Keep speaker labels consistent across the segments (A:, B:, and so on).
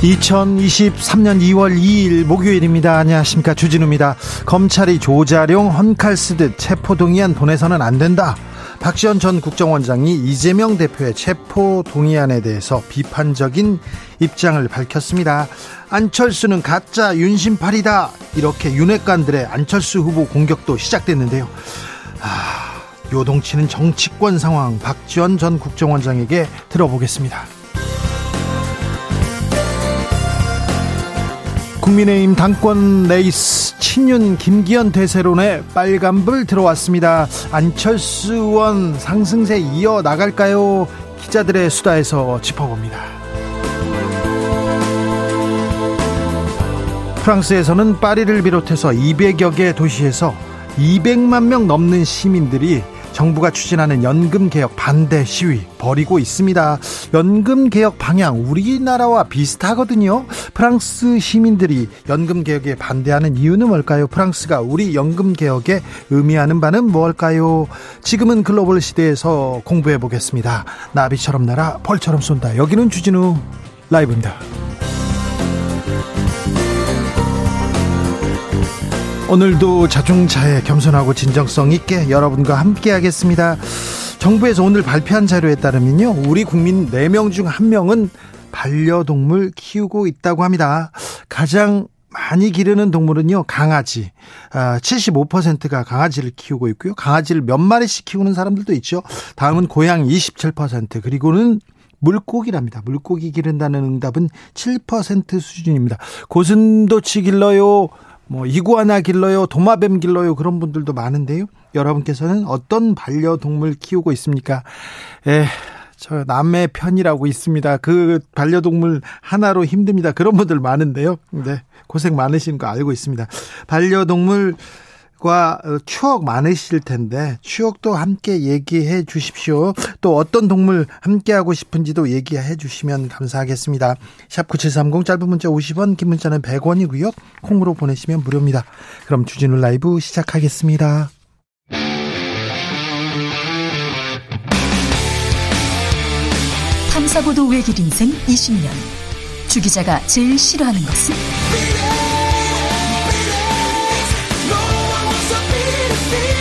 A: 2023년 2월 2일 목요일입니다. 안녕하십니까. 주진우입니다. 검찰이 조자룡 헌칼 쓰듯 체포동의안 보내서는 안 된다. 박지원 전 국정원장이 이재명 대표의 체포 동의안에 대해서 비판적인 입장을 밝혔습니다. 안철수는 가짜 윤심팔이다. 이렇게 윤핵관들의 안철수 후보 공격도 시작됐는데요. 아, 요동치는 정치권 상황 박지원 전 국정원장에게 들어보겠습니다. 국민의힘 당권 레이스 친윤 김기현 대세론에 빨간불 들어왔습니다. 안철수 의원 상승세 이어 나갈까요? 기자들의 수다에서 짚어봅니다. 프랑스에서는 파리를 비롯해서 200여 개 도시에서 200만 명 넘는 시민들이 정부가 추진하는 연금개혁 반대 시위 벌이고 있습니다. 연금개혁 방향 우리나라와 비슷하거든요. 프랑스 시민들이 연금개혁에 반대하는 이유는 뭘까요? 프랑스가 우리 연금개혁에 의미하는 바는 뭘까요? 지금은 글로벌 시대에서 공부해 보겠습니다. 나비처럼 날아 벌처럼 쏜다. 여기는 주진우 라이브입니다. 오늘도 자중차에 겸손하고 진정성 있게 여러분과 함께 하겠습니다. 정부에서 오늘 발표한 자료에 따르면요. 우리 국민 4명 중 1명은 반려동물 키우고 있다고 합니다. 가장 많이 기르는 동물은요, 강아지. 아, 75%가 강아지를 키우고 있고요. 강아지를 몇 마리씩 키우는 사람들도 있죠. 다음은 고양이 27%, 그리고는 물고기랍니다. 물고기 기른다는 응답은 7% 수준입니다. 고슴도치 길러요, 뭐 이구아나 길러요, 도마뱀 길러요 그런 분들도 많은데요. 여러분께서는 어떤 반려동물 키우고 있습니까? 에, 저 남의 편이라고 있습니다. 그 반려동물 하나로 힘듭니다. 그런 분들 많은데요. 네. 고생 많으신 거 알고 있습니다. 반려동물 과 어, 추억 많으실 텐데 추억도 함께 얘기해 주십시오. 또 어떤 동물 함께 하고 싶은지도 얘기해 주시면 감사하겠습니다. 샵 9730 짧은 문자 50원 긴 문자는 100원이고요. 콩으로 보내시면 무료입니다. 그럼 주진우 라이브 시작하겠습니다.
B: 탐사보도 외길 인생 20년 주 기자가 제일 싫어하는 것은?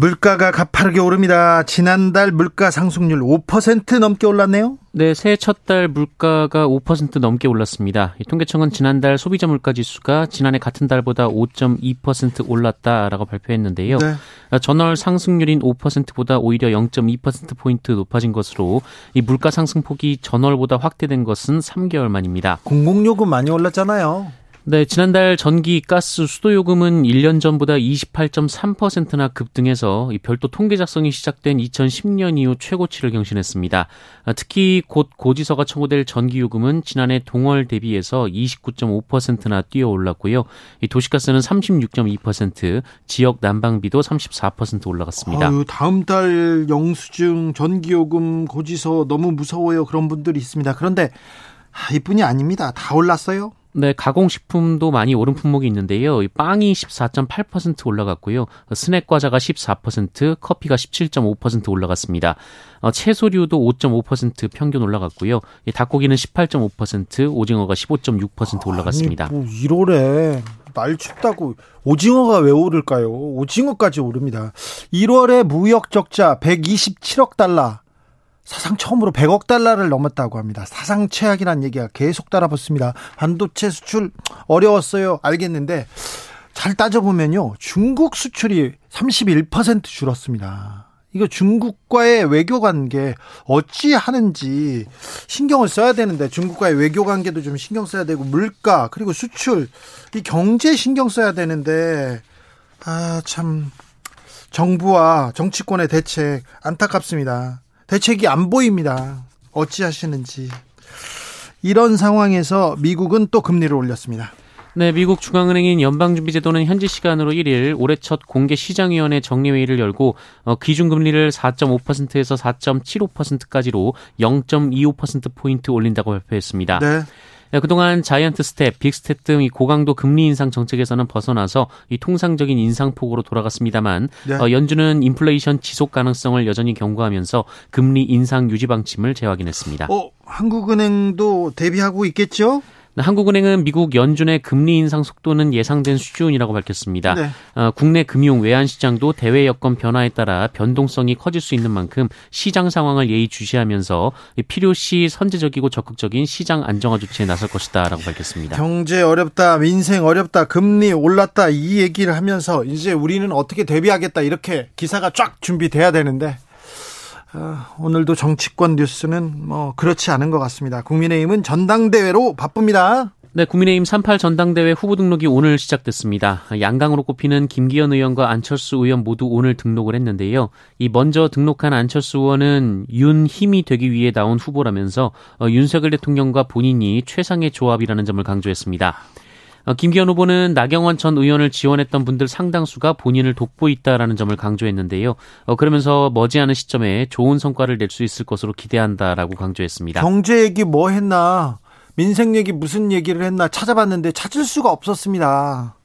A: 물가가 가파르게 오릅니다. 지난달 물가 상승률 5% 넘게 올랐네요.
C: 네, 새해 첫 달 물가가 5% 넘게 올랐습니다. 통계청은 지난달 소비자 물가 지수가 지난해 같은 달보다 5.2% 올랐다라고 발표했는데요. 네. 전월 상승률인 5%보다 오히려 0.2% 포인트 높아진 것으로 이 물가 상승폭이 전월보다 확대된 것은 3개월 만입니다.
A: 공공요금 많이 올랐잖아요.
C: 네, 지난달 전기, 가스, 수도 요금은 1년 전보다 28.3%나 급등해서 별도 통계 작성이 시작된 2010년 이후 최고치를 경신했습니다. 아, 특히 곧 고지서가 청구될 전기 요금은 지난해 동월 대비해서 29.5%나 뛰어 올랐고요. 이 도시가스는 36.2%, 지역 난방비도 34% 올라갔습니다.
A: 아유, 다음 달 영수증, 전기 요금 고지서 너무 무서워요. 그런 분들이 있습니다. 그런데 아, 이뿐이 아닙니다. 다 올랐어요.
C: 네, 가공식품도 많이 오른 품목이 있는데요. 빵이 14.8% 올라갔고요. 스낵 과자가 14%, 커피가 17.5% 올라갔습니다. 어, 채소류도 5.5% 평균 올라갔고요. 닭고기는 18.5%, 오징어가 15.6% 올라갔습니다.
A: 아니, 뭐 1월에 날 춥다고 오징어가 왜 오를까요? 오징어까지 오릅니다. 1월에 무역 적자 127억 달러. 사상 처음으로 100억 달러를 넘었다고 합니다. 사상 최악이라는 얘기가 계속 따라붙습니다. 반도체 수출 어려웠어요. 알겠는데 잘 따져보면요. 중국 수출이 31% 줄었습니다. 이거 중국과의 외교 관계 어찌 하는지 신경을 써야 되는데 중국과의 외교 관계도 좀 신경 써야 되고 물가 그리고 수출 이 경제 신경 써야 되는데 아 참 정부와 정치권의 대책 안타깝습니다. 대책이 안 보입니다. 어찌 하시는지 이런 상황에서 미국은 또 금리를 올렸습니다.
C: 네, 미국 중앙은행인 연방준비제도는 현지 시간으로 1일 올해 첫 공개 시장위원회 정례회의를 열고 어, 기준금리를 4.5%에서 4.75%까지로 0.25% 포인트 올린다고 발표했습니다. 네. 네, 그동안 자이언트 스텝, 빅스텝 등 이 고강도 금리 인상 정책에서는 벗어나서 이 통상적인 인상폭으로 돌아갔습니다만 네. 어, 연준은 인플레이션 지속 가능성을 여전히 경고하면서 금리 인상 유지 방침을 재확인했습니다.
A: 어, 한국은행도 대비하고 있겠죠?
C: 한국은행은 미국 연준의 금리 인상 속도는 예상된 수준이라고 밝혔습니다. 네. 어, 국내 금융 외환 시장도 대외 여건 변화에 따라 변동성이 커질 수 있는 만큼 시장 상황을 예의주시하면서 필요시 선제적이고 적극적인 시장 안정화 조치에 나설 것이다라고 밝혔습니다.
A: 경제 어렵다, 민생 어렵다, 금리 올랐다 이 얘기를 하면서 이제 우리는 어떻게 대비하겠다 이렇게 기사가 쫙 준비돼야 되는데 어, 오늘도 정치권 뉴스는 뭐 그렇지 않은 것 같습니다. 국민의힘은 전당대회로 바쁩니다.
C: 네, 국민의힘 38 전당대회 후보 등록이 오늘 시작됐습니다. 양강으로 꼽히는 김기현 의원과 안철수 의원 모두 오늘 등록을 했는데요. 이 먼저 등록한 안철수 의원은 윤 힘이 되기 위해 나온 후보라면서 어, 윤석열 대통령과 본인이 최상의 조합이라는 점을 강조했습니다. 어, 김기현 후보는 나경원 전 의원을 지원했던 분들 상당수가 본인을 돕고 있다라는 점을 강조했는데요. 어, 그러면서 머지않은 시점에 좋은 성과를 낼 수 있을 것으로 기대한다라고 강조했습니다.
A: 경제 얘기 뭐 했나? 민생 얘기 무슨 얘기를 했나 찾아봤는데 찾을 수가 없었습니다.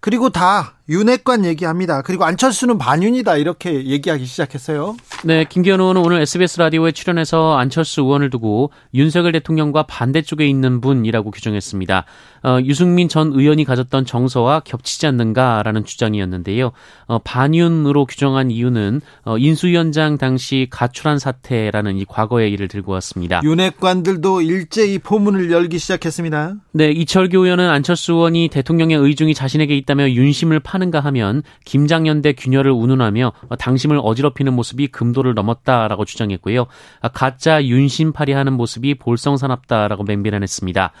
A: 그리고 다 윤핵관 얘기합니다. 그리고 안철수는 반윤이다 이렇게 얘기하기 시작했어요.
C: 네, 김기현 의원은 오늘 SBS 라디오에 출연해서 안철수 의원을 두고 윤석열 대통령과 반대쪽에 있는 분이라고 규정했습니다. 어, 유승민 전 의원이 가졌던 정서와 겹치지 않는가라는 주장이었는데요. 어, 반윤으로 규정한 이유는 어, 인수위원장 당시 가출한 사태라는 이 과거의 일을 들고 왔습니다.
A: 윤핵관들도 일제히 포문을 열기 시작했습니다.
C: 네, 이철규 의원은 안철수 의원이 대통령의 의중이 자신에게 있다며 윤심을 파 하는가 하면 김장연대 균열을 운운하며 당심을 어지럽히는 모습이 금도를 넘었다라고 주장했고요. 가짜 윤심팔이 하는 모습이 볼성사납다라고 맹비난했습니다.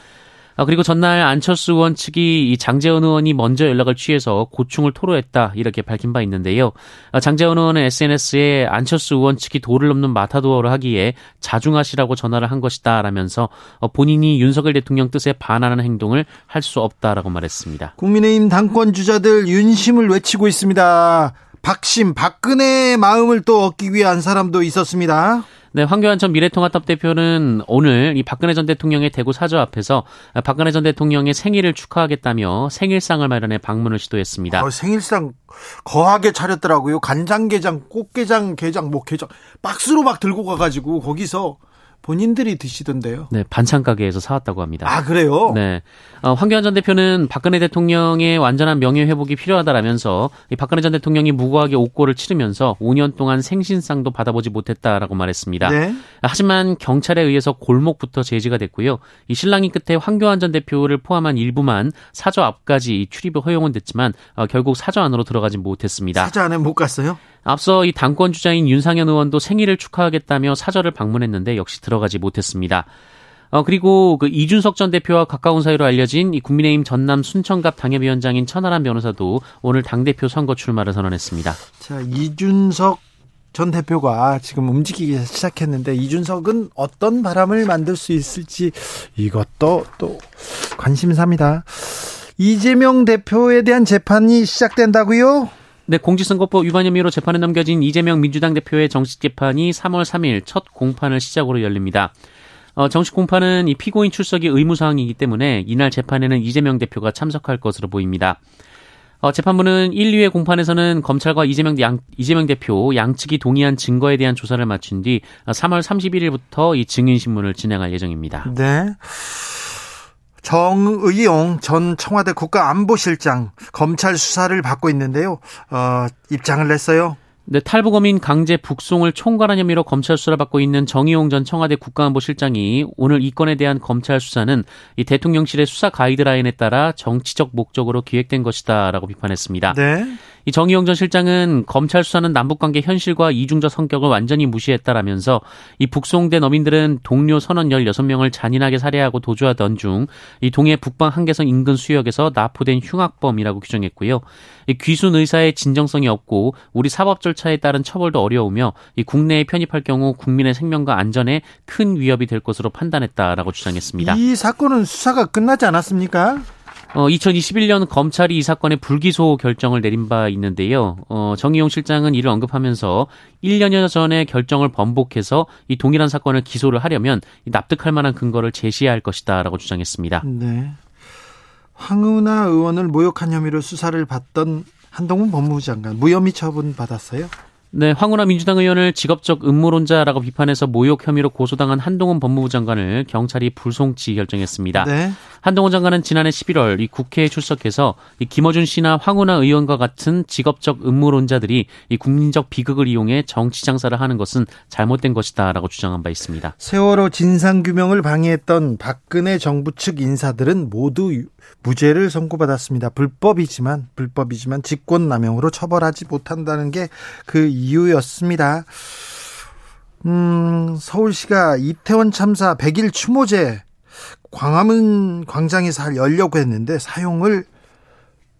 C: 아, 그리고 전날 안철수 의원 측이 이 장재원 의원이 먼저 연락을 취해서 고충을 토로했다 이렇게 밝힌 바 있는데요. 아, 장재원 의원은 SNS에 안철수 의원 측이 도를 넘는 마타도어를 하기에 자중하시라고 전화를 한 것이다 라면서 어, 본인이 윤석열 대통령 뜻에 반하는 행동을 할 수 없다라고 말했습니다.
A: 국민의힘 당권 주자들 윤심을 외치고 있습니다. 박심, 박근혜의 마음을 또 얻기 위한 사람도 있었습니다.
C: 네, 황교안 전 미래통합당 대표는 오늘 이 박근혜 전 대통령의 대구 사저 앞에서 박근혜 전 대통령의 생일을 축하하겠다며 생일상을 마련해 방문을 시도했습니다.
A: 어, 생일상 거하게 차렸더라고요. 간장게장, 꽃게장, 게장, 뭐 게장 박스로 막 들고 가가지고 거기서 본인들이 드시던데요.
C: 네, 반찬 가게에서 사왔다고 합니다.
A: 아, 그래요?
C: 네. 어, 황교안 전 대표는 박근혜 대통령의 완전한 명예 회복이 필요하다라면서 이 박근혜 전 대통령이 무고하게 옥고를 치르면서 5년 동안 생신상도 받아보지 못했다라고 말했습니다. 네. 하지만 경찰에 의해서 골목부터 제지가 됐고요. 이 신랑이 끝에 황교안 전 대표를 포함한 일부만 사저 앞까지 출입이 허용은 됐지만 어, 결국 사저 안으로 들어가지 못했습니다.
A: 사저 안에 못 갔어요?
C: 앞서 이 당권 주자인 윤상현 의원도 생일을 축하하겠다며 사절을 방문했는데 역시 들어가지 못했습니다. 어, 그리고 그 이준석 전 대표와 가까운 사이로 알려진 이 국민의힘 전남 순천갑 당협위원장인 천하람 변호사도 오늘 당대표 선거 출마를 선언했습니다.
A: 자, 이준석 전 대표가 지금 움직이기 시작했는데 이준석은 어떤 바람을 만들 수 있을지 이것도 또 관심사입니다. 이재명 대표에 대한 재판이 시작된다고요?
C: 네, 공직선거법 위반 혐의로 재판에 넘겨진 이재명 민주당 대표의 정식 재판이 3월 3일 첫 공판을 시작으로 열립니다. 어, 정식 공판은 이 피고인 출석이 의무사항이기 때문에 이날 재판에는 이재명 대표가 참석할 것으로 보입니다. 어, 재판부는 1, 2회 공판에서는 검찰과 이재명, 양, 이재명 대표 양측이 동의한 증거에 대한 조사를 마친 뒤 3월 31일부터 이 증인신문을 진행할 예정입니다.
A: 네. 정의용 전 청와대 국가안보실장 검찰 수사를 받고 있는데요. 어, 입장을 냈어요.
C: 네, 탈북어민 강제 북송을 총괄한 혐의로 검찰 수사를 받고 있는 정의용 전 청와대 국가안보실장이 오늘 이 건에 대한 검찰 수사는 이 대통령실의 수사 가이드라인에 따라 정치적 목적으로 기획된 것이다라고 비판했습니다.
A: 네.
C: 이 정의용 전 실장은 검찰 수사는 남북관계 현실과 이중적 성격을 완전히 무시했다라면서 이 북송된 어민들은 동료 선원 16명을 잔인하게 살해하고 도주하던 중 이 동해 북방 한계선 인근 수역에서 납포된 흉악범이라고 규정했고요. 이 귀순 의사의 진정성이 없고 우리 사법 절차에 따른 처벌도 어려우며 이 국내에 편입할 경우 국민의 생명과 안전에 큰 위협이 될 것으로 판단했다라고 주장했습니다.
A: 이 사건은 수사가 끝나지 않았습니까?
C: 어, 2021년 검찰이 이 사건의 불기소 결정을 내린 바 있는데요. 어, 정의용 실장은 이를 언급하면서 1년여 전에 결정을 번복해서 이 동일한 사건을 기소를 하려면 납득할 만한 근거를 제시해야 할 것이다라고 주장했습니다.
A: 네. 황운하 의원을 모욕한 혐의로 수사를 받던 한동훈 법무부 장관 무혐의 처분 받았어요?
C: 네, 황운하 민주당 의원을 직업적 음모론자라고 비판해서 모욕 혐의로 고소당한 한동훈 법무부 장관을 경찰이 불송치 결정했습니다. 네. 한동훈 장관은 지난해 11월 이 국회에 출석해서 이 김어준 씨나 황운하 의원과 같은 직업적 음모론자들이 이 국민적 비극을 이용해 정치 장사를 하는 것은 잘못된 것이다라고 주장한 바 있습니다.
A: 세월호 진상 규명을 방해했던 박근혜 정부 측 인사들은 모두 무죄를 선고받았습니다. 불법이지만 불법이지만 직권남용으로 처벌하지 못한다는 게 그 이유였습니다. 음, 서울시가 이태원 참사 100일 추모제 광화문 광장에서 열려고 했는데 사용을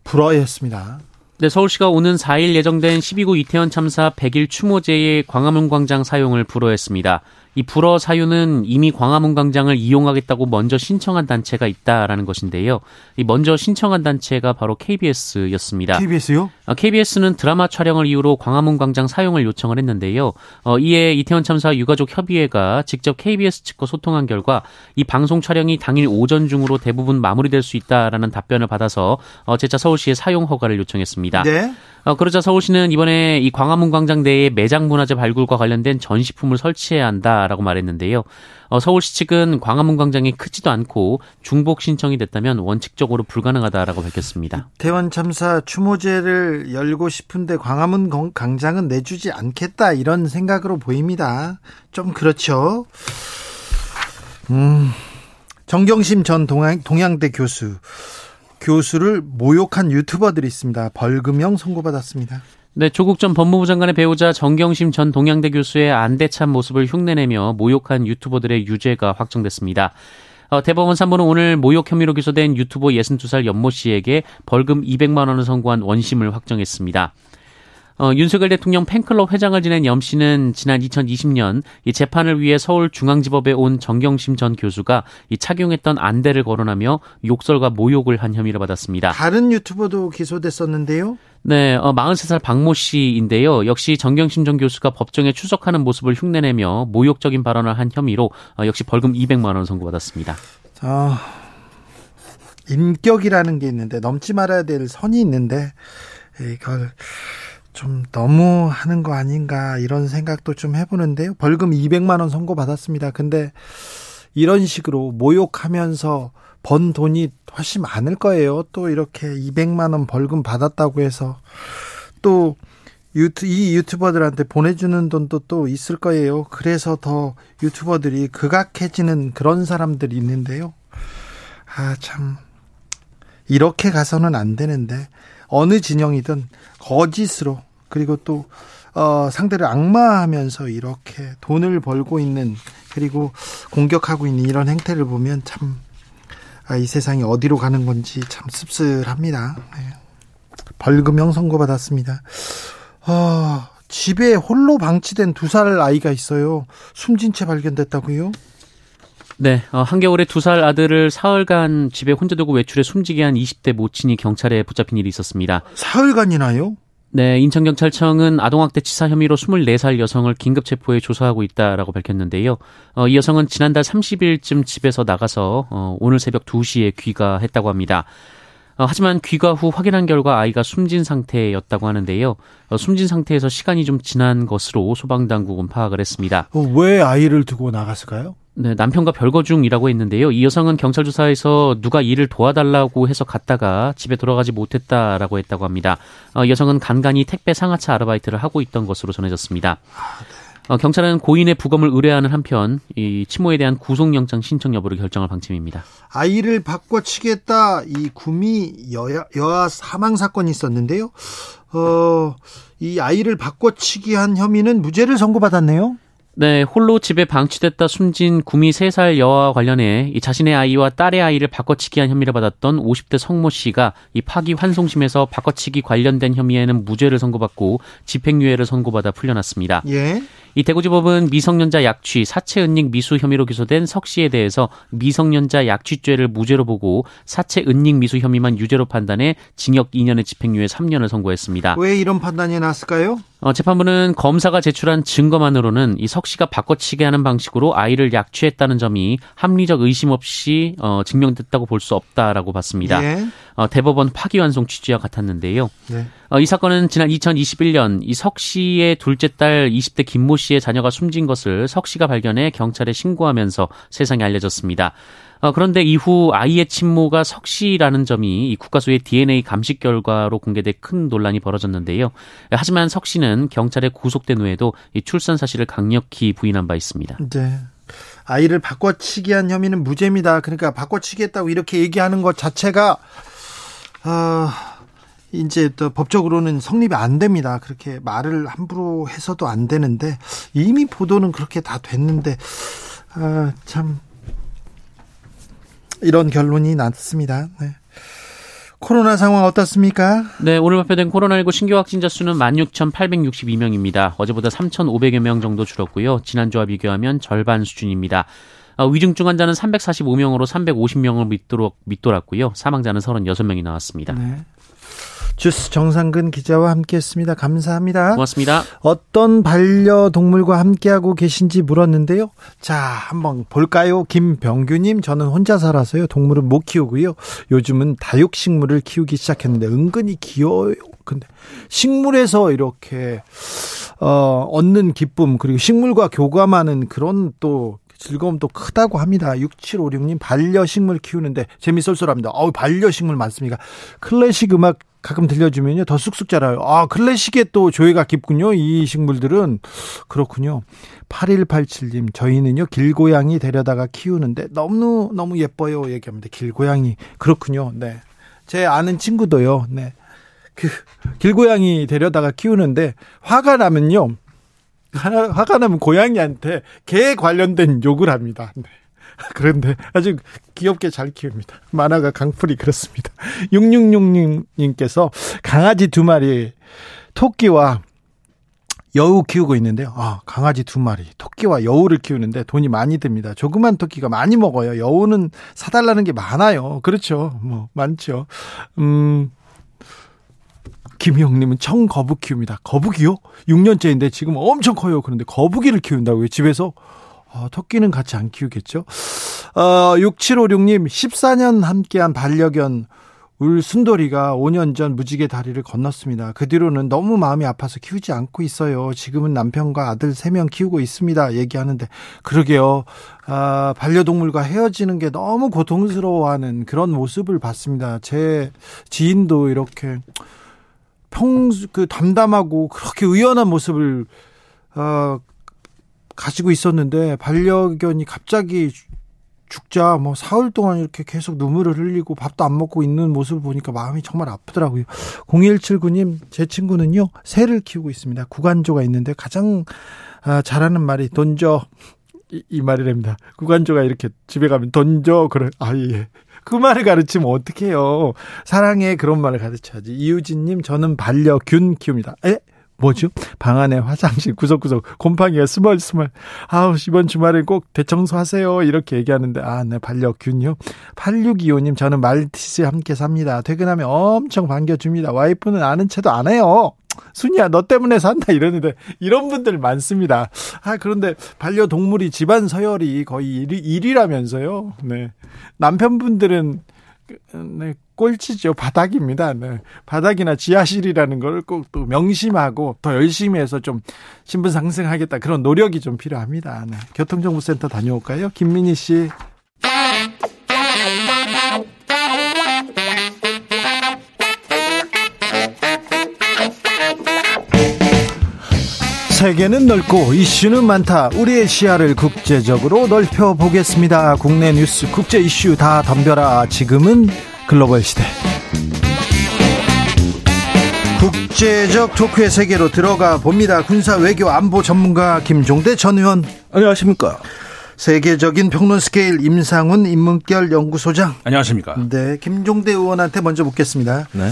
A: 불허했습니다.
C: 네, 서울시가 오는 4일 예정된 12구 이태원 참사 100일 추모제의 광화문 광장 사용을 불허했습니다. 이 불어 사유는 이미 광화문 광장을 이용하겠다고 먼저 신청한 단체가 있다라는 것인데요. 이 먼저 신청한 단체가 바로 KBS였습니다.
A: KBS요?
C: KBS는 어, 드라마 촬영을 이유로 광화문 광장 사용을 요청을 했는데요. 어, 이에 이태원 참사 유가족 협의회가 직접 KBS 측과 소통한 결과 이 방송 촬영이 당일 오전 중으로 대부분 마무리될 수 있다라는 답변을 받아서 어, 재차 서울시에 사용 허가를 요청했습니다. 네. 어, 그러자 서울시는 이번에 이 광화문 광장 내에 매장 문화재 발굴과 관련된 전시품을 설치해야 한다라고 말했는데요. 어, 서울시 측은 광화문 광장이 크지도 않고 중복 신청이 됐다면 원칙적으로 불가능하다라고 밝혔습니다.
A: 대원 참사 추모제를 열고 싶은데 광화문 광장은 내주지 않겠다 이런 생각으로 보입니다. 좀 그렇죠. 음, 정경심 전 동양, 동양대 교수 교수를 모욕한 유튜버들이 있습니다. 벌금형 선고받았습니다.
C: 네, 조국 전 법무부 장관의 배우자 정경심 전 동양대 교수의 안대찬 모습을 흉내내며 모욕한 유튜버들의 유죄가 확정됐습니다. 어, 대법원 3부는 오늘 모욕 혐의로 기소된 유튜버 62살 연모 씨에게 벌금 200만 원을 선고한 원심을 확정했습니다. 어, 윤석열 대통령 팬클럽 회장을 지낸 염 씨는 지난 2020년 이 재판을 위해 서울중앙지법에 온 정경심 전 교수가 이 착용했던 안대를 거론하며 욕설과 모욕을 한 혐의를 받았습니다.
A: 다른 유튜버도 기소됐었는데요.
C: 네, 어, 43살 박모 씨인데요. 역시 정경심 전 교수가 법정에 출석하는 모습을 흉내내며 모욕적인 발언을 한 혐의로 어, 역시 벌금 200만 원 선고받았습니다.
A: 아, 인격이라는 게 있는데 넘지 말아야 될 선이 있는데 이걸 좀 너무 하는 거 아닌가 이런 생각도 좀 해보는데요. 벌금 200만 원 선고 받았습니다. 근데 이런 식으로 모욕하면서 번 돈이 훨씬 많을 거예요. 또 이렇게 200만 원 벌금 받았다고 해서 또 유튜, 이 유튜버들한테 보내주는 돈도 또 있을 거예요. 그래서 더 유튜버들이 극악해지는 그런 사람들이 있는데요. 아, 참. 이렇게 가서는 안 되는데, 어느 진영이든 거짓으로 그리고 또 어, 상대를 악마하면서 이렇게 돈을 벌고 있는 그리고 공격하고 있는 이런 행태를 보면 참, 아, 이 세상이 어디로 가는 건지 참 씁쓸합니다. 네. 벌금형 선고받았습니다. 어, 집에 홀로 방치된 두 살 아이가 있어요. 숨진 채 발견됐다고요?
C: 네, 어, 한겨울에 두 살 아들을 사흘간 집에 혼자 두고 외출해 숨지게 한 20대 모친이 경찰에 붙잡힌 일이 있었습니다.
A: 사흘간이나요?
C: 네, 인천경찰청은 아동학대 치사 혐의로 24살 여성을 긴급 체포해 조사하고 있다라고 밝혔는데요. 어, 이 여성은 지난달 30일쯤 집에서 나가서 어, 오늘 새벽 2시에 귀가했다고 합니다. 어, 하지만 귀가 후 확인한 결과 아이가 숨진 상태였다고 하는데요. 어, 숨진 상태에서 시간이 좀 지난 것으로 소방당국은 파악을 했습니다.
A: 어, 왜 아이를 두고 나갔을까요?
C: 네, 남편과 별거 중이라고 했는데요. 이 여성은 경찰 조사에서 누가 일을 도와달라고 해서 갔다가 집에 돌아가지 못했다라고 했다고 합니다. 어, 여성은 간간히 택배 상하차 아르바이트를 하고 있던 것으로 전해졌습니다. 어, 경찰은 고인의 부검을 의뢰하는 한편 이 치모에 대한 구속영장 신청 여부를 결정할 방침입니다.
A: 아이를 바꿔치겠다 이 구미 여야, 여아 사망 사건이 있었는데요. 어, 이 아이를 바꿔치기 한 혐의는 무죄를 선고받았네요.
C: 네, 홀로 집에 방치됐다 숨진 구미 3살 여아와 관련해 이 자신의 아이와 딸의 아이를 바꿔치기한 혐의를 받았던 50대 성모 씨가 이 파기 환송심에서 바꿔치기 관련된 혐의에는 무죄를 선고받고 집행유예를 선고받아 풀려났습니다.
A: 예.
C: 이 대구지법은 미성년자 약취, 사체 은닉 미수 혐의로 기소된 석 씨에 대해서 미성년자 약취죄를 무죄로 보고 사체 은닉 미수 혐의만 유죄로 판단해 징역 2년의 집행유예 3년을 선고했습니다.
A: 왜 이런 판단이 났을까요?
C: 어, 재판부는 검사가 제출한 증거만으로는 이 석 씨가 바꿔치기 하는 방식으로 아이를 약취했다는 점이 합리적 의심 없이 어, 증명됐다고 볼 수 없다라고 봤습니다.
A: 예.
C: 어, 대법원 파기환송 취지와 같았는데요.
A: 네.
C: 어, 이 사건은 지난 2021년 이 석 씨의 둘째 딸 20대 김모 씨의 자녀가 숨진 것을 석 씨가 발견해 경찰에 신고하면서 세상에 알려졌습니다. 어, 그런데 이후 아이의 친모가 석 씨라는 점이 이 국가수의 DNA 감식 결과로 공개돼 큰 논란이 벌어졌는데요. 하지만 석 씨는 경찰에 구속된 후에도 이 출산 사실을 강력히 부인한 바 있습니다.
A: 네. 아이를 바꿔치기 한 혐의는 무죄입니다. 그러니까 바꿔치기 했다고 이렇게 얘기하는 것 자체가 아 이제 또 법적으로는 성립이 안 됩니다. 그렇게 말을 함부로 해서도 안 되는데 이미 보도는 그렇게 다 됐는데 아, 참 이런 결론이 났습니다. 네. 코로나 상황 어떻습니까?
C: 네, 오늘 발표된 코로나19 신규 확진자 수는 16,862명입니다. 어제보다 3,500여 명 정도 줄었고요. 지난주와 비교하면 절반 수준입니다. 어, 위중증 환자는 345명으로 350명을 밑도록 밑돌았고요. 사망자는 36명이 나왔습니다.
A: 네. 주스 정상근 기자와 함께했습니다. 감사합니다.
C: 고맙습니다.
A: 어떤 반려동물과 함께하고 계신지 물었는데요. 자, 한번 볼까요? 김병규님, 저는 혼자 살아서요. 동물은 못 키우고요. 요즘은 다육식물을 키우기 시작했는데 은근히 귀여워요. 근데 식물에서 이렇게 어, 얻는 기쁨 그리고 식물과 교감하는 그런 또 즐거움도 크다고 합니다. 6756님 반려식물 키우는데 재미 쏠쏠합니다. 어우 반려식물 많습니까? 클래식 음악 가끔 들려주면요 더 쑥쑥 자라요. 아 클래식에 또 조예가 깊군요. 이 식물들은 그렇군요. 8187님 저희는요 길고양이 데려다가 키우는데 너무 너무 예뻐요 얘기합니다. 길고양이 그렇군요. 네. 제 아는 친구도요. 네. 그 길고양이 데려다가 키우는데 화가 나면요. 화가 나면 고양이한테 개 관련된 욕을 합니다. 네. 그런데 아주 귀엽게 잘 키웁니다. 만화가 강풀이 그렇습니다. 6666님께서 강아지 두 마리 토끼와 여우 키우고 있는데요. 아, 강아지 두 마리, 토끼와 여우를 키우는데 돈이 많이 듭니다. 조그만 토끼가 많이 먹어요. 여우는 사달라는 게 많아요. 그렇죠. 뭐, 많죠. 음, 김희영님은 청거북 키웁니다. 거북이요? 6년째인데 지금 엄청 커요. 그런데 거북이를 키운다고요? 집에서? 어, 토끼는 같이 안 키우겠죠? 어, 6756님, 14년 함께한 반려견, 울 순돌이가 5년 전 무지개 다리를 건넜습니다. 그 뒤로는 너무 마음이 아파서 키우지 않고 있어요. 지금은 남편과 아들 3명 키우고 있습니다. 얘기하는데, 그러게요. 아, 반려동물과 헤어지는 게 너무 고통스러워하는 그런 모습을 봤습니다. 제 지인도 이렇게 평, 그 담담하고 그렇게 의연한 모습을, 어, 가지고 있었는데 반려견이 갑자기 죽자 뭐 사흘 동안 이렇게 계속 눈물을 흘리고 밥도 안 먹고 있는 모습을 보니까 마음이 정말 아프더라고요. 0179님 제 친구는요 새를 키우고 있습니다. 구간조가 있는데 가장 아, 잘하는 말이 던져 이, 이 말이랍니다. 구간조가 이렇게 집에 가면 던져 그래 아 예. 그 말을 가르치면 어떡해요. 사랑해 그런 말을 가르쳐야지. 이유진님 저는 반려균 키웁니다. 에? 뭐죠? 방 안에 화장실 구석구석 곰팡이가 스멀스멀. 아우, 이번 주말에 꼭 대청소하세요. 이렇게 얘기하는데, 아, 네, 반려균요. 8625님, 저는 말티즈 함께 삽니다. 퇴근하면 엄청 반겨줍니다. 와이프는 아는 채도 안 해요. 순이야, 너 때문에 산다. 이러는데, 이런 분들 많습니다. 아, 그런데 반려동물이 집안 서열이 거의 1위, 1위라면서요. 네. 남편분들은 네, 꼴찌죠. 바닥입니다. 네. 바닥이나 지하실이라는 걸 꼭 또 명심하고 더 열심히 해서 좀 신분 상승하겠다. 그런 노력이 좀 필요합니다. 네. 교통정보센터 다녀올까요? 김민희 씨. 세계는 넓고 이슈는 많다. 우리의 시야를 국제적으로 넓혀 보겠습니다. 국내 뉴스, 국제 이슈 다 덤벼라. 지금은 글로벌 시대. 국제적 토크의 세계로 들어가 봅니다. 군사 외교 안보 전문가 김종대 전 의원.
D: 안녕하십니까.
A: 세계적인 평론 스케일 임상훈 인문결 연구소장.
D: 안녕하십니까.
A: 네, 김종대 의원한테 먼저 묻겠습니다.
D: 네.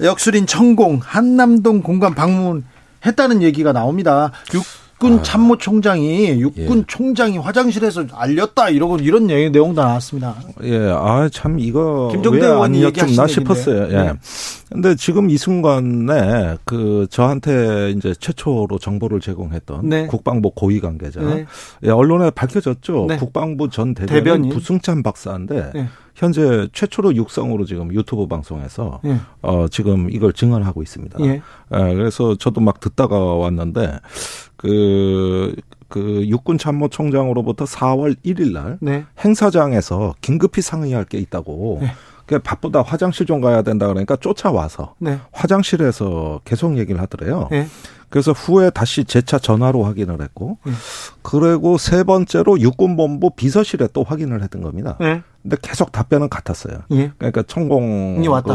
A: 역술인 천공 한남동 공관 방문 했다는 얘기가 나옵니다. 육군 참모총장이 육군
D: 예.
A: 총장이 화장실에서 알렸다 이러고 이런 얘기 내용도 나왔습니다.
D: 예, 아, 참, 이거.
A: 김종대 의원이
D: 여쭙나. 싶었어요. 예.
A: 네.
D: 근데 지금 이 순간에 그 저한테 이제 최초로 정보를 제공했던
A: 네.
D: 국방부 고위 관계자.
A: 네.
D: 예, 언론에 밝혀졌죠.
A: 네.
D: 국방부 전 대변인,
A: 대변인.
D: 부승찬 박사인데
A: 네.
D: 현재 최초로 육성으로 지금 유튜브 방송에서
A: 예.
D: 어, 지금 이걸 증언하고 있습니다.
A: 예.
D: 예, 그래서 저도 막 듣다가 왔는데 그, 그 육군 참모총장으로부터 4월 1일 날
A: 네.
D: 행사장에서 긴급히 상의할 게 있다고.
A: 네.
D: 그 바쁘다 화장실 좀 가야 된다 그러니까 쫓아와서
A: 네.
D: 화장실에서 계속 얘기를 하더래요.
A: 예.
D: 그래서 후에 다시 재차 전화로 확인을 했고,
A: 예.
D: 그리고 세 번째로 육군본부 비서실에 또 확인을 했던 겁니다.
A: 예.
D: 근데 계속 답변은 같았어요.
A: 예.
D: 그러니까 천공이
A: 왔다.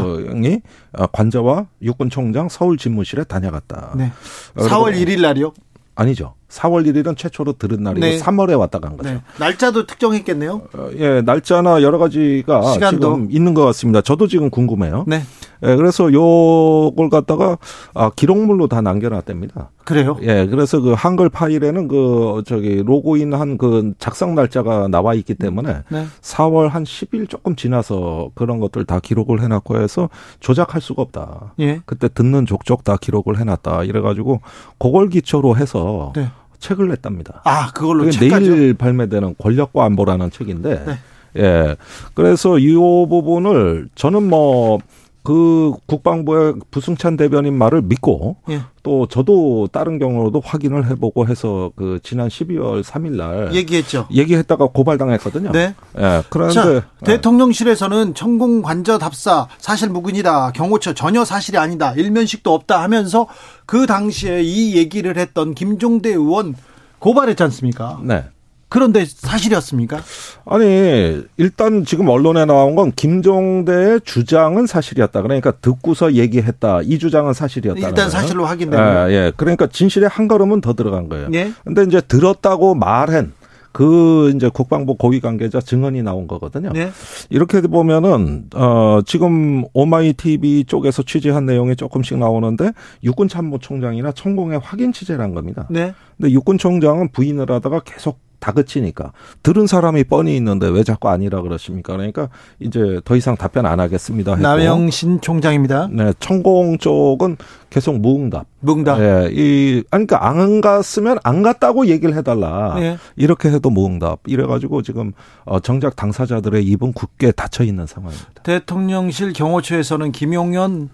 D: 관저와 육군총장 서울 집무실에 다녀갔다.
A: 네.
D: 그리고-
A: 4월 1일 날이요?
D: 아니죠. 4월 1일은 최초로 들은 날이고
A: 네.
D: 3월에 왔다 간 거죠.
A: 네. 날짜도 특정했겠네요.
D: 어, 예, 날짜나 여러 가지가
A: 시간도.
D: 지금 있는 것 같습니다. 저도 지금 궁금해요.
A: 네.
D: 예, 그래서 요걸 갖다가 아, 기록물로 다 남겨놨답니다.
A: 그래요.
D: 예, 그래서 그 한글 파일에는 그 저기 로그인 한 그 작성 날짜가 나와 있기 때문에
A: 네.
D: 4월 한 10일 조금 지나서 그런 것들 다 기록을 해놨고 해서 조작할 수가 없다.
A: 예.
D: 그때 듣는 족족 다 기록을 해놨다. 이래가지고 그걸 기초로 해서
A: 네.
D: 책을 냈답니다.
A: 아, 그걸로
D: 내일 발매되는 권력과 안보라는 책인데,
A: 네.
D: 예. 그래서 이 부분을 저는 뭐, 그 국방부의 부승찬 대변인 말을 믿고
A: 예.
D: 또 저도 다른 경우로도 확인을 해보고 해서 그 지난 12월 3일 날
A: 얘기했죠.
D: 얘기했다가 고발당했거든요.
A: 네.
D: 예. 그런데
A: 자,
D: 예.
A: 대통령실에서는 천공 관저 답사 사실 무근이다. 경호처 전혀 사실이 아니다. 일면식도 없다 하면서 그 당시에 이 얘기를 했던 김종대 의원 고발했지 않습니까?
D: 네.
A: 그런데 사실이었습니까?
D: 아니 일단 지금 언론에 나온 건 김종대의 주장은 사실이었다. 그러니까 듣고서 얘기했다. 이 주장은 사실이었다.
A: 일단 사실로 확인됩니다.
D: 예, 예. 그러니까 진실에 한 걸음은 더 들어간 거예요.
A: 예.
D: 근데 이제 들었다고 말한 그 이제 국방부 고위 관계자 증언이 나온 거거든요.
A: 네.
D: 이렇게 보면은 어 지금 오마이 TV 쪽에서 취재한 내용이 조금씩 나오는데 육군 참모총장이나 천공의 확인 취재란 겁니다.
A: 네.
D: 근데 육군 총장은 부인을 하다가 계속 다그치니까 들은 사람이 뻔히 있는데 왜 자꾸 아니라 그러십니까? 그러니까 이제 더 이상 답변 안 하겠습니다. 했고.
A: 남영신 총장입니다.
D: 네, 천공 쪽은 계속 무응답.
A: 무응답.
D: 예, 이, 아니, 그러니까 안 갔으면 안 갔다고 얘기를 해달라.
A: 예.
D: 이렇게 해도 무응답. 이래가지고 지금, 어, 정작 당사자들의 입은 굳게 닫혀 있는 상황입니다.
A: 대통령실 경호처에서는 김용현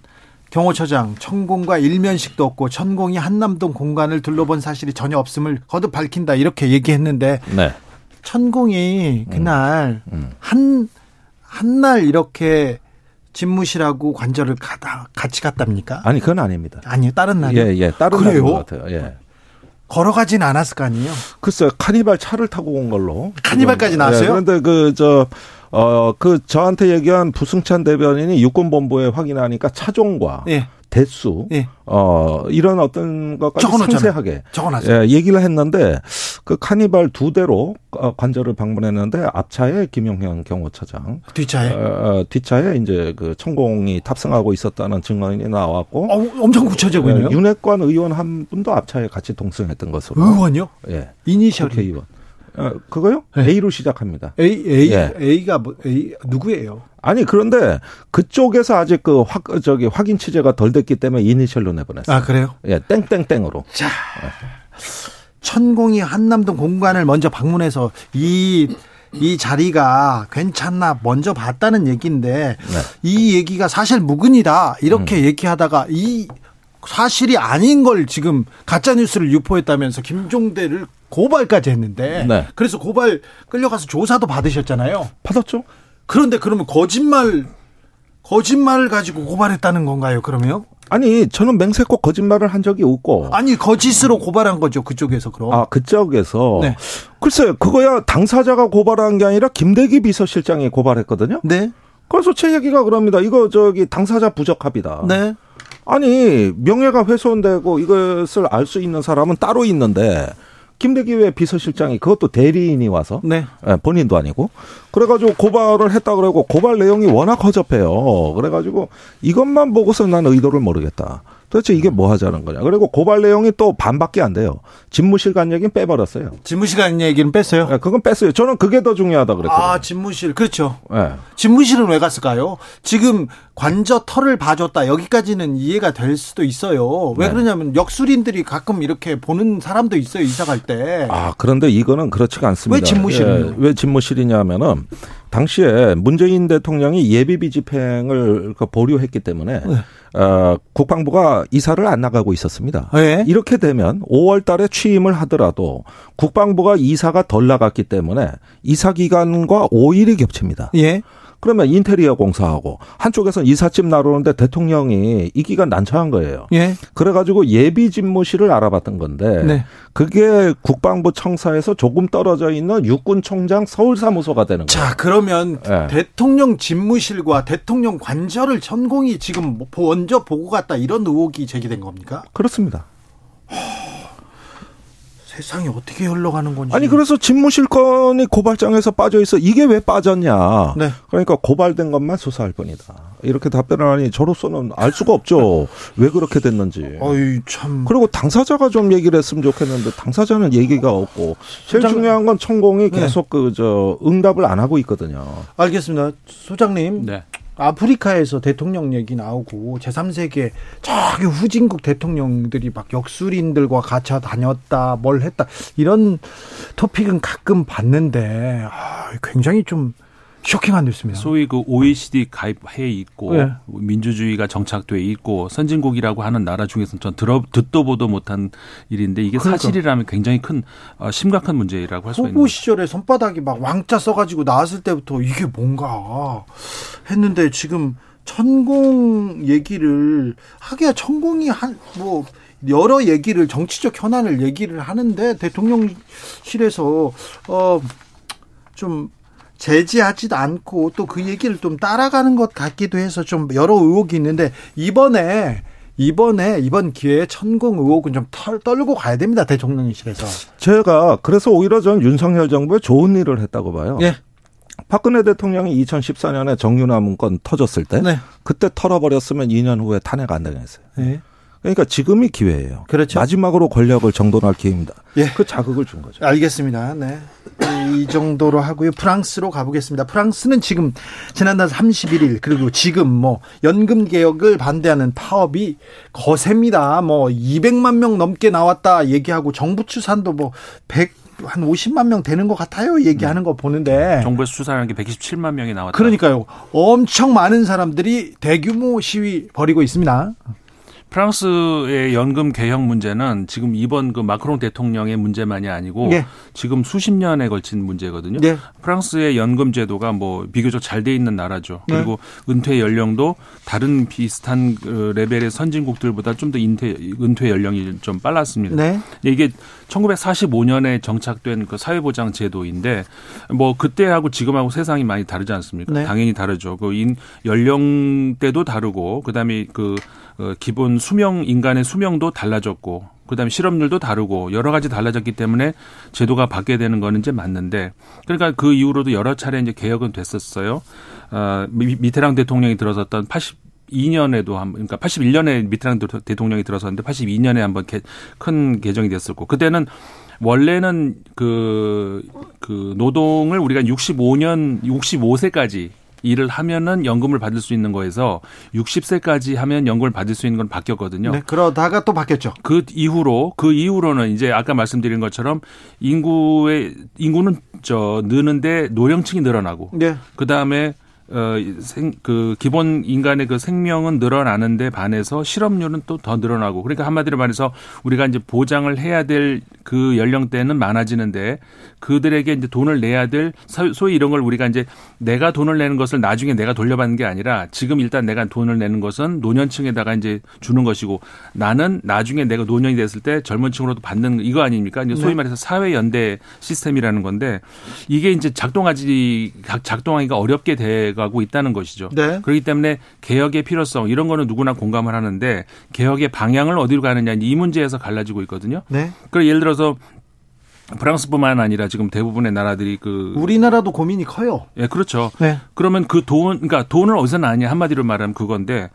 A: 경호처장 천공과 일면식도 없고 천공이 한남동 공간을 둘러본 사실이 전혀 없음을 거듭 밝힌다 이렇게 얘기했는데
D: 네.
A: 천공이 그날
D: 음.
A: 한한날 이렇게 집무실하고 관절을 가다 같이 갔답니까?
D: 아니, 그건 아닙니다.
A: 아니요 다른 날이요.
D: 예, 예. 다른
A: 그래요?
D: 날인 것 같아요. 예.
A: 걸어가진 않았을 거 아니에요.
D: 글쎄요, 카니발 차를 타고 온 걸로.
A: 카니발까지
D: 지금,
A: 나왔어요?
D: 예, 그런데 그, 저, 어, 그, 저한테 얘기한 부승찬 대변인이 육군본부에 확인하니까 차종과
A: 예,
D: 대수,
A: 예.
D: 어, 이런 어떤 것까지
A: 적어놓잖아요.
D: 상세하게
A: 적어놨어요.
D: 예, 얘기를 했는데 그 카니발 두 대로 어, 관절을 방문했는데 앞차에 김용현 경호처장,
A: 뒷차에.
D: 어, 어, 뒷차에 이제 그 천공이 탑승하고 있었다는 증언이 나왔고
A: 어, 엄청 구체적이네요.
D: 예, 윤핵관 의원 한 분도 앞차에 같이 동승했던 것으로.
A: 의원요?
D: 예.
A: 이니셜이
D: 국회의원. 어, 그거요?
A: 네.
D: A로 시작합니다.
A: A A
D: 예.
A: A가 뭐 A 누구예요?
D: 아니 그런데 그쪽에서 아직 그 확, 저기 확인 취재가 덜 됐기 때문에 이니셜로 내보냈어요.
A: 아 그래요?
D: 예, 땡땡땡으로.
A: 천공이 한남동 공간을 먼저 방문해서 이이 자리가 괜찮나 먼저 봤다는 얘기인데
D: 네.
A: 이 얘기가 사실 무근이다 이렇게
D: 음.
A: 얘기하다가 이 사실이 아닌 걸 지금 가짜 뉴스를 유포했다면서 김종대를 고발까지 했는데
D: 네.
A: 그래서 고발 끌려가서 조사도 받으셨잖아요.
D: 받았죠?
A: 그런데 그러면 거짓말 거짓말을 가지고 고발했다는 건가요? 그러면
D: 아니 저는 맹세코 거짓말을 한 적이 없고
A: 아니 거짓으로 고발한 거죠 그쪽에서 그럼.
D: 아 그쪽에서
A: 네.
D: 글쎄 그거야 당사자가 고발한 게 아니라 김대기 비서실장이 고발했거든요.
A: 네,
D: 그래서 제 얘기가 그럽니다. 이거 저기 당사자 부적합이다.
A: 네,
D: 아니 명예가 훼손되고 이것을 알 수 있는 사람은 따로 있는데 김대기 외 비서실장이 그것도 대리인이 와서
A: 네.
D: 예, 본인도 아니고 그래가지고 고발을 했다 그러고 고발 내용이 워낙 허접해요. 그래가지고 이것만 보고서 난 의도를 모르겠다. 도대체 이게 뭐 하자는 거냐. 그리고 고발 내용이 또 반밖에 안 돼요. 집무실 간 얘기는 빼버렸어요.
A: 집무실 얘기는 뺐어요.
D: 예, 그건 뺐어요. 저는 그게 더 중요하다 그랬거든요.
A: 아 집무실 그렇죠.
D: 예.
A: 집무실은 왜 갔을까요? 지금 관저 털을 봐줬다 여기까지는 이해가 될 수도 있어요. 왜
D: 네.
A: 그러냐면 역술인들이 가끔 이렇게 보는 사람도 있어요 이사 갈 때.
D: 아, 그런데 이거는 그렇지가 않습니다.
A: 왜 집무실은요?
D: 예, 왜 집무실이냐면은 당시에 문재인 대통령이 예비비 집행을 그 보류했기 때문에
A: 네.
D: 어, 국방부가 이사를 안 나가고 있었습니다.
A: 네.
D: 이렇게 되면 5월 달에 취임을 하더라도 국방부가 이사가 덜 나갔기 때문에 이사 기간과 5일이 겹칩니다.
A: 예.
D: 그러면 인테리어 공사하고 한쪽에서 이삿짐 나르는데 대통령이 이 기간 난처한 거예요.
A: 예.
D: 그래가지고 예비 집무실을 알아봤던 건데
A: 네.
D: 그게 국방부 청사에서 조금 떨어져 있는 육군총장 서울사무소가 되는 거예요.
A: 자 그러면
D: 예.
A: 대통령 집무실과 대통령 관저를 천공이 지금 뭐 먼저 보고 갔다 이런 의혹이 제기된 겁니까?
D: 그렇습니다.
A: 세상이 어떻게 흘러가는 건지.
D: 아니 그래서 집무실 건이 고발장에서 빠져 있어 이게 왜 빠졌냐?
A: 네.
D: 그러니까 고발된 것만 수사할 뿐이다. 이렇게 답변을 하니 저로서는 알 수가 없죠. 왜 그렇게 됐는지.
A: 어이 참.
D: 그리고 당사자가 좀 얘기를 했으면 좋겠는데 당사자는 얘기가 없고 제일
A: 소장-
D: 중요한 건 천공이
A: 네.
D: 계속 그저 응답을 안 하고 있거든요.
A: 알겠습니다. 소장님.
C: 네.
A: 아프리카에서 대통령 얘기 나오고 제3세계 저기 후진국 대통령들이 막 역술인들과 같이 다녔다 뭘 했다 이런 토픽은 가끔 봤는데 아, 굉장히 좀 쇼킹한 뉴스입니다.
E: 소위 그 OECD 가입해 있고
A: 네.
E: 민주주의가 정착돼 있고 선진국이라고 하는 나라 중에서는 전 들어 듣도 보도 못한 일인데 이게
A: 그러니까.
E: 사실이라면 굉장히 큰 어, 심각한 문제라고 할 수가 있는
A: 후보. 시절에 손바닥이 막 왕자 써가지고 나왔을 때부터 이게 뭔가 했는데 지금 천공 얘기를 하기야 천공이 한뭐 여러 얘기를 정치적 현안을 얘기를 하는데 대통령실에서 어 좀 제지하지도 않고 또 그 얘기를 좀 따라가는 것 같기도 해서 좀 여러 의혹이 있는데 이번에 이번에 이번 기회에 천공 의혹은 좀 털, 떨고 가야 됩니다 대통령실에서.
D: 제가 그래서 오히려 전 윤석열 정부에 좋은 일을 했다고 봐요.
A: 예.
D: 박근혜 대통령이 2014년에 정유나 문건 터졌을 때
A: 네.
D: 그때 털어버렸으면 2년 후에 탄핵 안 당했어요.
A: 네.
D: 그러니까 지금이 기회예요.
A: 그렇죠.
D: 마지막으로 권력을 정돈할 기회입니다.
A: 예.
D: 그 자극을 준 거죠.
A: 알겠습니다. 네. 이 정도로 하고요. 프랑스로 가보겠습니다. 프랑스는 지금 지난달 31일 그리고 지금 뭐 연금 개혁을 반대하는 파업이 거셉니다. 뭐 200만 명 넘게 나왔다 얘기하고 정부 추산도 뭐 100, 한 50만 명 되는 것 같아요. 얘기하는 거 보는데.
E: 정부에서 수사하는 게 127만 명이 나왔다.
A: 그러니까요. 엄청 많은 사람들이 대규모 시위 벌이고 있습니다.
E: 프랑스의 연금 개혁 문제는 지금 이번 그 마크롱 대통령의 문제만이 아니고
A: 예.
E: 지금 수십 년에 걸친 문제거든요.
A: 네.
E: 프랑스의 연금 제도가 뭐 비교적 잘 돼 있는 나라죠.
A: 네.
E: 그리고 은퇴 연령도 다른 비슷한 그 레벨의 선진국들보다 좀 더 은퇴 연령이 좀 빨랐습니다.
A: 네.
E: 이게 1945년에 정착된 그 사회보장 제도인데 뭐 그때하고 지금하고 세상이 많이 다르지 않습니까?
A: 네.
E: 당연히 다르죠. 그 인 연령대도 다르고 그다음에 그 어, 기본 수명 인간의 수명도 달라졌고 그다음에 실업률도 다르고 여러 가지 달라졌기 때문에 제도가 바뀌게 되는 거는 이제 맞는데 그러니까 그 이후로도 여러 차례 이제 개혁은 됐었어요. 어, 미- 미테랑 대통령이 들어섰던 80 2년에도 한 그러니까 81년에 미테랑 대통령이 들어섰는데 82년에 한번 개- 큰 개정이 됐었고 그때는 원래는 그, 그 노동을 우리가 65년, 65세까지 일을 하면은 연금을 받을 수 있는 거에서 60세까지 하면 연금을 받을 수 있는 건 바뀌었거든요.
A: 네, 그러다가 또 바뀌었죠.
E: 그 이후로 그 이후로는 이제 아까 말씀드린 것처럼 인구의 인구는 저 느는데 노령층이 늘어나고
A: 네.
E: 그다음에 어생그 기본 인간의 그 생명은 늘어나는데 반해서 실업률은 또 더 늘어나고 그러니까 한마디로 말해서 우리가 이제 보장을 해야 될 그 연령대는 많아지는데 그들에게 이제 돈을 내야 될 소위 이런 걸 우리가 이제 내가 돈을 내는 것을 나중에 내가 돌려받는 게 아니라 지금 일단 내가 돈을 내는 것은 노년층에다가 이제 주는 것이고 나는 나중에 내가 노년이 됐을 때 젊은 층으로도 받는 이거 아닙니까? 이제 소위 말해서 사회 연대 시스템이라는 건데 이게 이제 작동하지 작동하기가 어렵게 돼 가고 있다는 것이죠.
A: 네.
E: 그렇기 때문에 개혁의 필요성 이런 거는 누구나 공감을 하는데 개혁의 방향을 어디로 가느냐 이 문제에서 갈라지고 있거든요.
A: 네.
E: 그리고 예를 들어서 프랑스뿐만 아니라 지금 대부분의 나라들이 그
A: 우리나라도 고민이 커요.
E: 예, 그렇죠.
A: 네.
E: 그러면 그 돈, 그러니까 돈을 어디서 나냐 한마디로 말하면 그건데,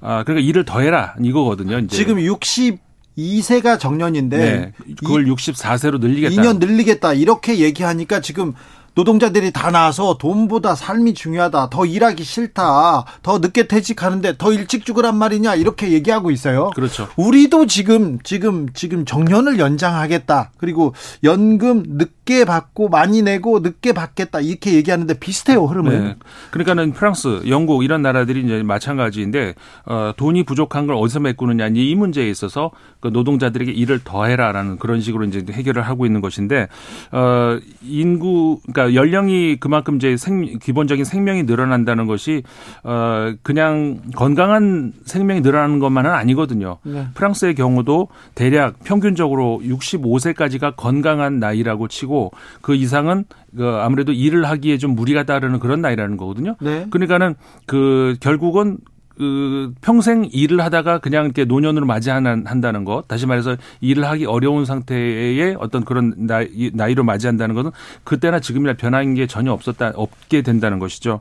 E: 아, 그러니까 일을 더해라 이거거든요. 이제.
A: 지금 62세가 정년인데
E: 네, 그걸 64세로 늘리겠다.
A: 2년 늘리겠다 이렇게 얘기하니까 지금 노동자들이 다 나와서 돈보다 삶이 중요하다. 더 일하기 싫다. 더 늦게 퇴직하는데 더 일찍 죽으란 말이냐. 이렇게 얘기하고 있어요.
E: 그렇죠.
A: 우리도 지금 지금 지금 정년을 연장하겠다. 그리고 연금 늦게 받고 많이 내고 늦게 받겠다. 이렇게 얘기하는데 비슷해요, 흐름은.
E: 네. 그러니까는 프랑스, 영국 이런 나라들이 이제 마찬가지인데 어, 돈이 부족한 걸 어디서 메꾸느냐 이 문제에 있어서 그 노동자들에게 일을 더 해라라는 그런 식으로 이제 해결을 하고 있는 것인데 어, 인구 그러니까 그러니까 연령이 그만큼 이제 생, 기본적인 생명이 늘어난다는 것이 어 그냥 건강한 생명이 늘어나는 것만은 아니거든요. 네. 프랑스의 경우도 대략 평균적으로 65세까지가 건강한 나이라고 치고 그 이상은 그 아무래도 일을 하기에 좀 무리가 따르는 그런 나이라는 거거든요. 네. 그러니까는 그 결국은 그 평생 일을 하다가 그냥 이렇게 노년으로 맞이한다는 것, 다시 말해서 일을 하기 어려운 상태의 어떤 그런 나이, 나이로 맞이한다는 것은 그때나 지금이나 변한 게 전혀 없었다, 없게 된다는 것이죠.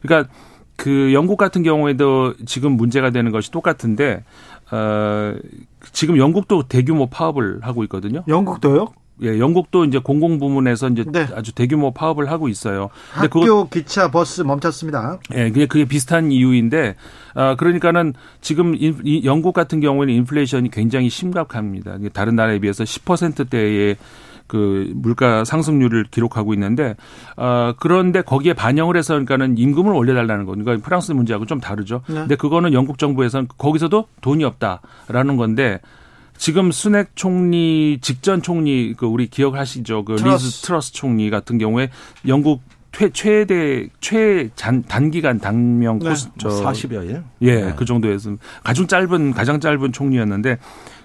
E: 그러니까 그 영국 같은 경우에도 지금 문제가 되는 것이 똑같은데, 어, 지금 영국도 대규모 파업을 하고 있거든요.
A: 영국도요?
E: 예, 영국도 이제 공공 부문에서 이제 네. 아주 대규모 파업을 하고 있어요.
A: 근데 학교 그거, 기차 버스 멈췄습니다.
E: 예, 그게 그게 비슷한 이유인데 아 그러니까는 지금 인, 이 영국 같은 경우에는 인플레이션이 굉장히 심각합니다. 다른 나라에 비해서 10%대의 그 물가 상승률을 기록하고 있는데 어 그런데 거기에 반영을 해서 그러니까는 임금을 올려달라는 거. 그러니까 프랑스 문제하고 좀 다르죠. 네. 근데 그거는 영국 정부에서는 거기서도 돈이 없다라는 건데 지금 수낵 총리 직전 총리 그 우리 기억하시죠? 그 트러스. 리즈 트러스 총리 같은 경우에 영국 최, 최대 최단 단기간 단명
D: 네. 코스 저 40여 일.
E: 예, 네. 그 정도에서 가장 짧은 가장 짧은 총리였는데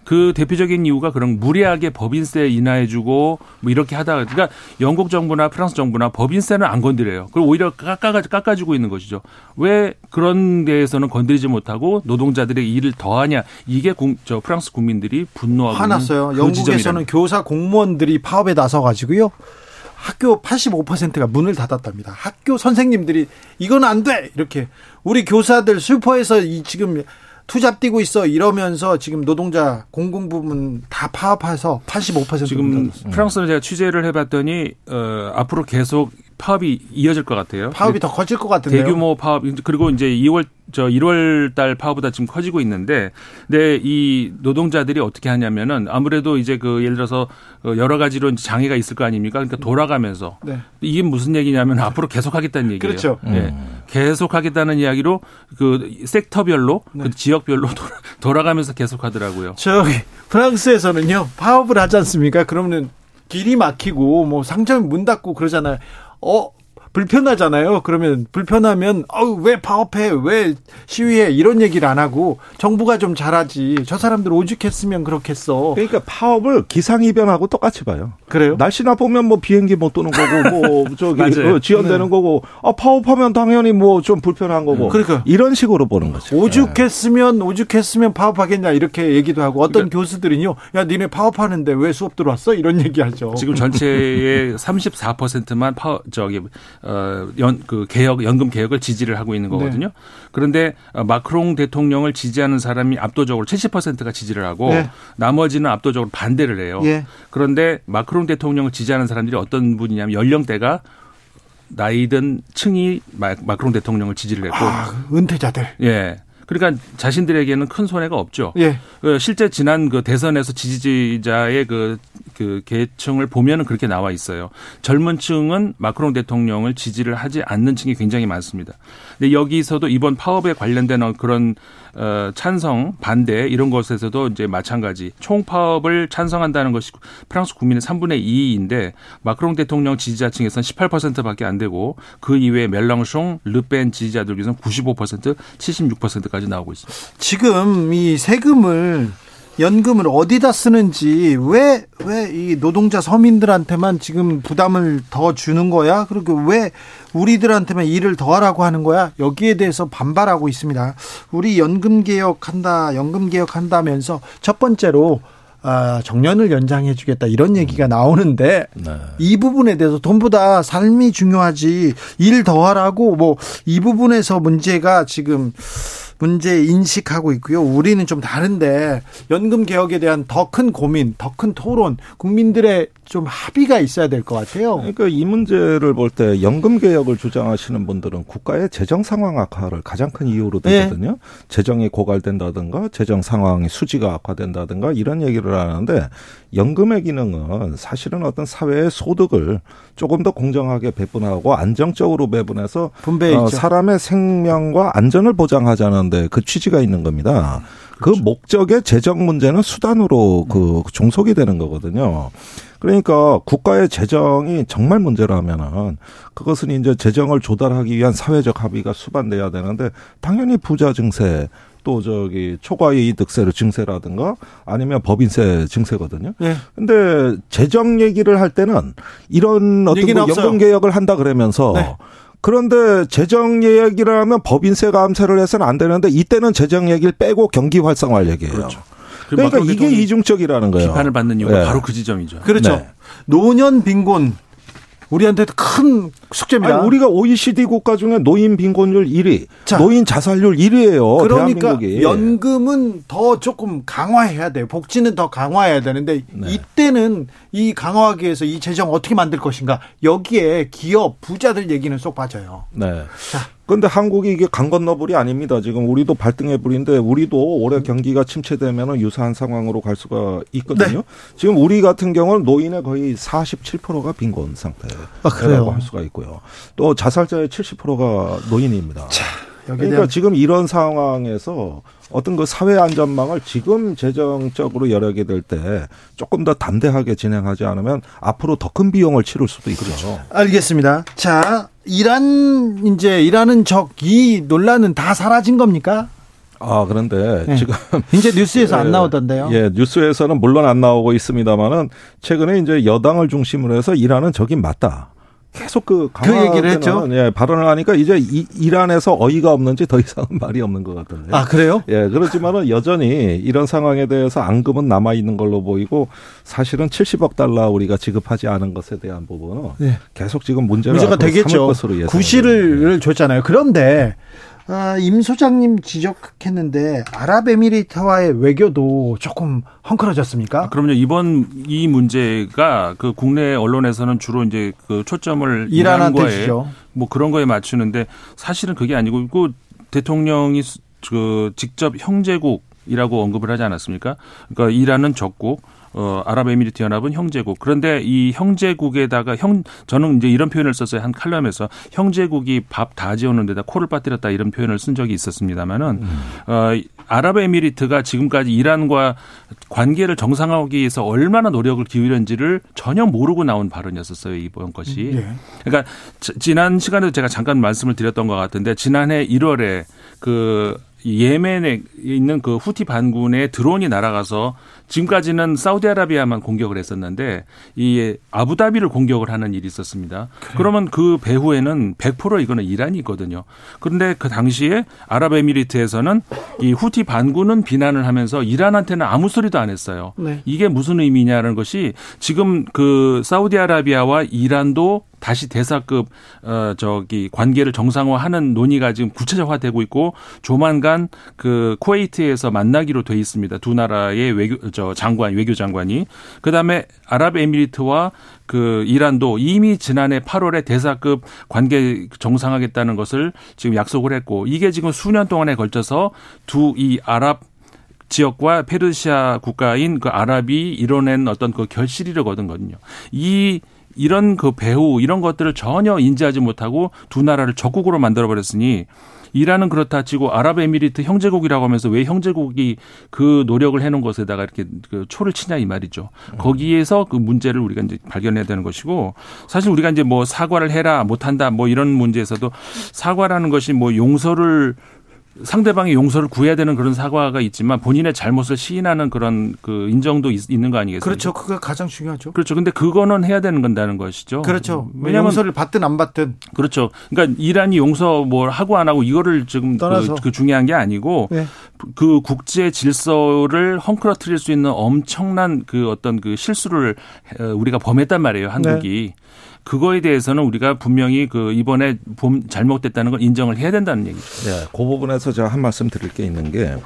E: 그 대표적인 이유가 그런 무리하게 법인세 인하해주고 뭐 이렇게 하다가 그러니까 영국 정부나 프랑스 정부나 법인세는 안 건드려요. 그리고 오히려 깎아 깎아주고 있는 것이죠. 왜 그런 데에서는 건드리지 못하고 노동자들의 일을 더하냐 이게 국, 저 프랑스 국민들이 분노하고
A: 화났어요. 그 영국에서는 지점이라는. 교사 공무원들이 파업에 나서 가지고요. 학교 85%가 문을 닫았답니다. 학교 선생님들이 이건 안 돼. 이렇게 우리 교사들 슈퍼에서 이 지금 투잡 뛰고 있어 이러면서 지금 노동자 공공 부문 다 파업해서 85%
E: 지금 프랑스를 제가 취재를 해봤더니 어, 앞으로 계속 파업이 이어질 것 같아요.
A: 파업이 더 커질 것 같은데요.
E: 대규모 파업 그리고 이제 2월 저 1월 달 파업보다 지금 커지고 있는데 근데 이 노동자들이 어떻게 하냐면은 아무래도 이제 그 예를 들어서 어, 여러 가지로 장애가 있을 거 아닙니까? 그러니까 돌아가면서 네. 이게 무슨 얘기냐면 앞으로 계속 하겠다는 얘기예요.
A: 그렇죠.
E: 네. 음. 계속 하겠다는 이야기로 그 섹터별로 네. 그 지역별로 돌아 가면서 계속 하더라고요.
A: 저기 프랑스에서는요. 파업을 하지 않습니까? 그러면 길이 막히고 뭐 상점 문 닫고 그러잖아요. 어 불편하잖아요. 그러면 불편하면 어우 왜 파업해 왜 시위해 이런 얘기를 안 하고 정부가 좀 잘하지 저 사람들 오죽했으면 그렇겠어.
D: 그러니까 파업을 기상이변하고 똑같이 봐요.
A: 그래요?
D: 날씨 나쁘면 뭐 비행기 못 도는 거고 뭐 저기 어, 지연되는 네. 거고 아 파업하면 당연히 뭐 좀 불편한 거고.
A: 그러니까
D: 이런 식으로 보는 거죠.
A: 오죽했으면 오죽했으면 파업하겠냐 이렇게 얘기도 하고 어떤 그러니까 교수들은요 야 니네 파업하는데 왜 수업 들어왔어 이런 얘기하죠.
E: 지금 전체의 34%만 파업 저기 어, 연, 그 개혁, 연금 개혁을 지지를 하고 있는 거거든요. 네. 그런데 어, 마크롱 대통령을 지지하는 사람이 압도적으로 70%가 지지를 하고 네. 나머지는 압도적으로 반대를 해요. 네. 그런데 마크롱 대통령을 지지하는 사람들이 어떤 분이냐면 연령대가 나이든 층이 마, 마크롱 대통령을 지지를 했고
A: 아, 은퇴자들.
E: 예. 그러니까 자신들에게는 큰 손해가 없죠.
A: 예.
E: 그 실제 지난 그 대선에서 지지자의 그, 그 계층을 보면은 그렇게 나와 있어요. 젊은 층은 마크롱 대통령을 지지를 하지 않는 층이 굉장히 많습니다. 근데 여기서도 이번 파업에 관련된 그런 어, 찬성, 반대 이런 것에서도 이제 마찬가지 총파업을 찬성한다는 것이 프랑스 국민의 3분의 2인데 마크롱 대통령 지지자층에서는 18%밖에 안 되고 그 이외에 멜랑숑, 르펜 지지자들 중에서는 95%, 76%까지 나오고 있습니다.
A: 지금 이 세금을 연금을 어디다 쓰는지 왜 왜 이 노동자 서민들한테만 지금 부담을 더 주는 거야? 그리고 왜 우리들한테만 일을 더 하라고 하는 거야? 여기에 대해서 반발하고 있습니다. 우리 연금 개혁한다, 연금 개혁한다면서 첫 번째로 아, 정년을 연장해 주겠다 이런 얘기가 나오는데
D: 네.
A: 이 부분에 대해서 돈보다 삶이 중요하지 일 더 하라고 뭐 이 부분에서 문제가 지금 문제 인식하고 있고요. 우리는 좀 다른데 연금 개혁에 대한 더 큰 고민, 더 큰 토론, 국민들의 좀 합의가 있어야 될 것 같아요.
D: 그러니까 이 문제를 볼 때 연금 개혁을 주장하시는 분들은 국가의 재정 상황 악화를 가장 큰 이유로
A: 네.
D: 들거든요. 재정이 고갈된다든가 재정 상황이 수지가 악화된다든가 이런 얘기를 하는데 연금의 기능은 사실은 어떤 사회의 소득을 조금 더 공정하게 배분하고 안정적으로 배분해서
A: 분배해
D: 어. 사람의 생명과 안전을 보장하자는 데 그 취지가 있는 겁니다. 그
A: 그렇죠.
D: 목적의 재정 문제는 수단으로 그 종속이 되는 거거든요. 그러니까 국가의 재정이 정말 문제라면은 그것은 이제 재정을 조달하기 위한 사회적 합의가 수반돼야 되는데 당연히 부자 증세 또 저기 초과이득세를 증세라든가 아니면 법인세 증세거든요.
A: 예.
D: 근데 재정 얘기를 할 때는 이런 어떤 그. 연금 개혁을 한다 그러면서
A: 네.
D: 그런데 재정 얘기를 하면 법인세 감세를 해서는 안 되는데 이때는 재정 얘기를 빼고 경기 활성화할 얘기예요.
E: 그렇죠. 그
D: 그러니까 이게 이중적이라는 거예요.
E: 비판을 받는 이유가
D: 네.
E: 바로 그 지점이죠.
A: 그렇죠.
D: 네.
A: 노년 빈곤 우리한테도 큰 숙제입니다.
D: 아니, 우리가 OECD 국가 중에 노인 빈곤율 1위,
A: 자.
D: 노인 자살률 1위예요.
A: 그러니까
D: 대한민국이.
A: 연금은 더 조금 강화해야 돼요. 복지는 더 강화해야 되는데
D: 네.
A: 이때는 이 강화하기 위해서 이 재정 어떻게 만들 것인가 여기에 기업 부자들 얘기는 쏙 빠져요.
D: 네.
A: 자.
D: 근데 한국이 이게 강 건너불이 아닙니다. 지금 우리도 발등에 불인데 우리도 올해 경기가 침체되면 유사한 상황으로 갈 수가 있거든요.
A: 네.
D: 지금 우리 같은 경우는 노인의 거의 47%가 빈곤 상태라고
A: 아?
D: 할 수가 있고요. 또 자살자의 70%가 노인입니다.
A: 여기에
D: 그러니까
A: 대한
D: 지금 이런 상황에서 어떤 그 사회 안전망을 지금 재정적으로 열하게 될 때 조금 더 담대하게 진행하지 않으면 앞으로 더 큰 비용을 치를 수도 있죠.
A: 그렇죠. 알겠습니다. 자, 이란 이제 이란은 적이 논란은 다 사라진 겁니까?
D: 아 그런데
A: 네.
D: 지금
A: 이제 뉴스에서 안
D: 예,
A: 나오던데요.
D: 예, 뉴스에서는 물론 안 나오고 있습니다만은 최근에 이제 여당을 중심으로 해서 이란은 적이 맞다. 계속 그
A: 그 얘기를 했죠?
D: 예, 발언을 하니까 이제 이, 이란에서 어이가 없는지 더 이상은 말이 없는 것 같던데.
A: 아 그래요?
D: 예, 그렇지만은 여전히 이런 상황에 대해서 앙금은 남아 있는 걸로 보이고 사실은 70억 달러 우리가 지급하지 않은 것에 대한 부분은
A: 네.
D: 계속 지금
A: 문제가 되겠죠.
D: 것으로.
A: 구실을 줬잖아요. 그런데 아, 임 소장님 지적했는데 아랍에미리트와의 외교도 조금 헝클어졌습니까?
E: 아, 그럼요. 이번 이 문제가 그 국내 언론에서는 주로 이제 그 초점을
A: 이란한테 주죠.
E: 뭐 그런 거에 맞추는데 사실은 그게 아니고 그 대통령이 수- 그 직접 형제국 이라고 언급을 하지 않았습니까? 그러니까 이란은 적국, 어 아랍에미리트 연합은 형제국. 그런데 이 형제국에다가 형 저는 이제 이런 표현을 썼어요 한 칼럼에서 형제국이 밥 다 지어놓은 데다 코를 빠뜨렸다 이런 표현을 쓴 적이 있었습니다만은 어 아랍에미리트가 지금까지 이란과 관계를 정상화하기 위해서 얼마나 노력을 기울였는지를 전혀 모르고 나온 발언이었었어요 이번 것이.
A: 예.
E: 그러니까 지- 지난 시간에도 제가 잠깐 말씀을 드렸던 것 같은데 지난해 1월에 그 예멘에 있는 그 후티 반군의 드론이 날아가서 지금까지는 사우디아라비아만 공격을 했었는데 이 아부다비를 공격을 하는 일이 있었습니다. 그러면 그 배후에는 100% 이거는 이란이거든요. 그런데 그 당시에 아랍에미리트에서는 이 후티 반군은 비난을 하면서 이란한테는 아무 소리도 안 했어요.
A: 네.
E: 이게 무슨 의미냐는 것이 지금 그 사우디아라비아와 이란도 다시 대사급 어 저기 관계를 정상화하는 논의가 지금 구체적화되고 있고 조만간 그 쿠웨이트에서 만나기로 돼 있습니다. 두 나라의 외교 저 장관 외교 장관이 그다음에 아랍에미리트와 그 이란도 이미 지난해 8월에 대사급 관계 정상하겠다는 것을 지금 약속을 했고 이게 지금 수년 동안에 걸쳐서 두 이 아랍 지역과 페르시아 국가인 그 아랍이 이뤄낸 어떤 그 결실이거든요. 이 이런 그 배후 이런 것들을 전혀 인지하지 못하고 두 나라를 적국으로 만들어 버렸으니 이란은 그렇다 치고 아랍에미리트 형제국이라고 하면서 왜 형제국이 그 노력을 해놓은 것에다가 이렇게 그 초를 치냐 이 말이죠. 거기에서 그 문제를 우리가 이제 발견해야 되는 것이고 사실 우리가 이제 뭐 사과를 해라 못한다 뭐 이런 문제에서도 사과라는 것이 뭐 용서를 상대방의 용서를 구해야 되는 그런 사과가 있지만 본인의 잘못을 시인하는 그런 그 인정도 있, 는거 아니겠습니까?
A: 그렇죠. 그거 가장 중요하죠.
E: 그렇죠. 근데 그거는 해야 되는 건다는 것이죠.
A: 그렇죠. 왜냐하면 용서를 받든 안 받든.
E: 그렇죠. 그러니까 이란이 용서 뭘 하고 안 하고 이거를 지금 그, 그, 중요한 게 아니고 네. 그 국제 질서를 헝클어뜨릴 수 있는 엄청난 그 어떤 그 실수를 우리가 범했단 말이에요. 한국이. 네. 그거에 대해서는 우리가 분명히 그 이번에 봄 잘못됐다는 걸 인정을 해야 된다는 얘기죠.
D: 네, 그 부분에서 제가 한 말씀 드릴 게 있는 게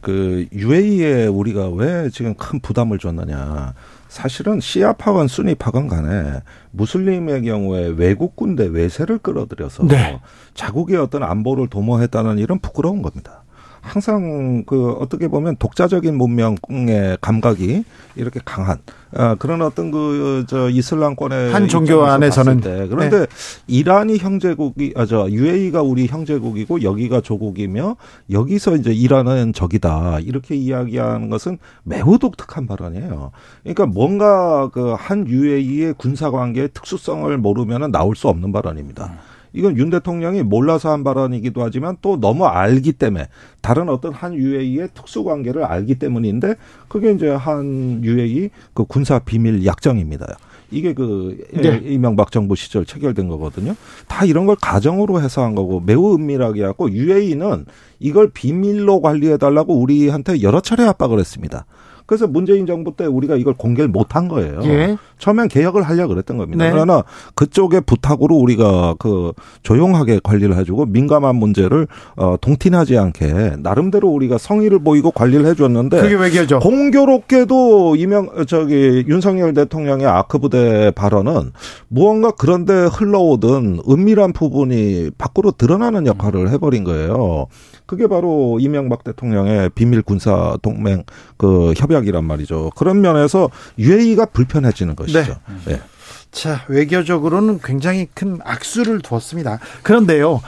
D: 그 UAE에 우리가 왜 지금 큰 부담을 줬느냐. 사실은 시아파건 순위파건 간에 무슬림의 경우에 외국 군대 외세를 끌어들여서 네. 자국의 어떤 안보를 도모했다는 일은 부끄러운 겁니다. 항상 그 어떻게 보면 독자적인 문명의 감각이 이렇게 강한 아, 그런 어떤 그 저 이슬람권의
A: 한 종교 안에서는
D: 때. 그런데 네. 이란이 형제국이 아 저 UAE가 우리 형제국이고 여기가 조국이며 여기서 이제 이란은 적이다 이렇게 이야기하는 것은 매우 독특한 발언이에요. 그러니까 뭔가 그 한 UAE의 군사 관계의 특수성을 모르면은 나올 수 없는 발언입니다. 음. 이건 윤 대통령이 몰라서 한 발언이기도 하지만 또 너무 알기 때문에 다른 어떤 한 UAE의 특수 관계를 알기 때문인데 그게 이제 한 UAE 그 군사 비밀 약정입니다. 이게 그 네. 이명박 정부 시절 체결된 거거든요. 다 이런 걸 가정으로 해서 한 거고 매우 은밀하게 하고 UAE는 이걸 비밀로 관리해 달라고 우리한테 여러 차례 압박을 했습니다. 그래서 문재인 정부 때 우리가 이걸 공개를 못 한 거예요. 예. 처음엔 개혁을 하려고 그랬던 겁니다. 네. 그러나 그쪽의 부탁으로 우리가 그 조용하게 관리를 해주고 민감한 문제를 어 동티나지 않게 나름대로 우리가 성의를 보이고 관리를 해줬는데
A: 그게 외교죠.
D: 공교롭게도 이명 저기 윤석열 대통령의 아크 부대 발언은 무언가 그런데 흘러오던 은밀한 부분이 밖으로 드러나는 역할을 해버린 거예요. 그게 바로 이명박 대통령의 비밀 군사 동맹 그 협약이란 말이죠. 그런 면에서 UAE가 불편해지는 것이죠. 네. 네.
A: 자, 외교적으로는 굉장히 큰 악수를 두었습니다. 그런데요.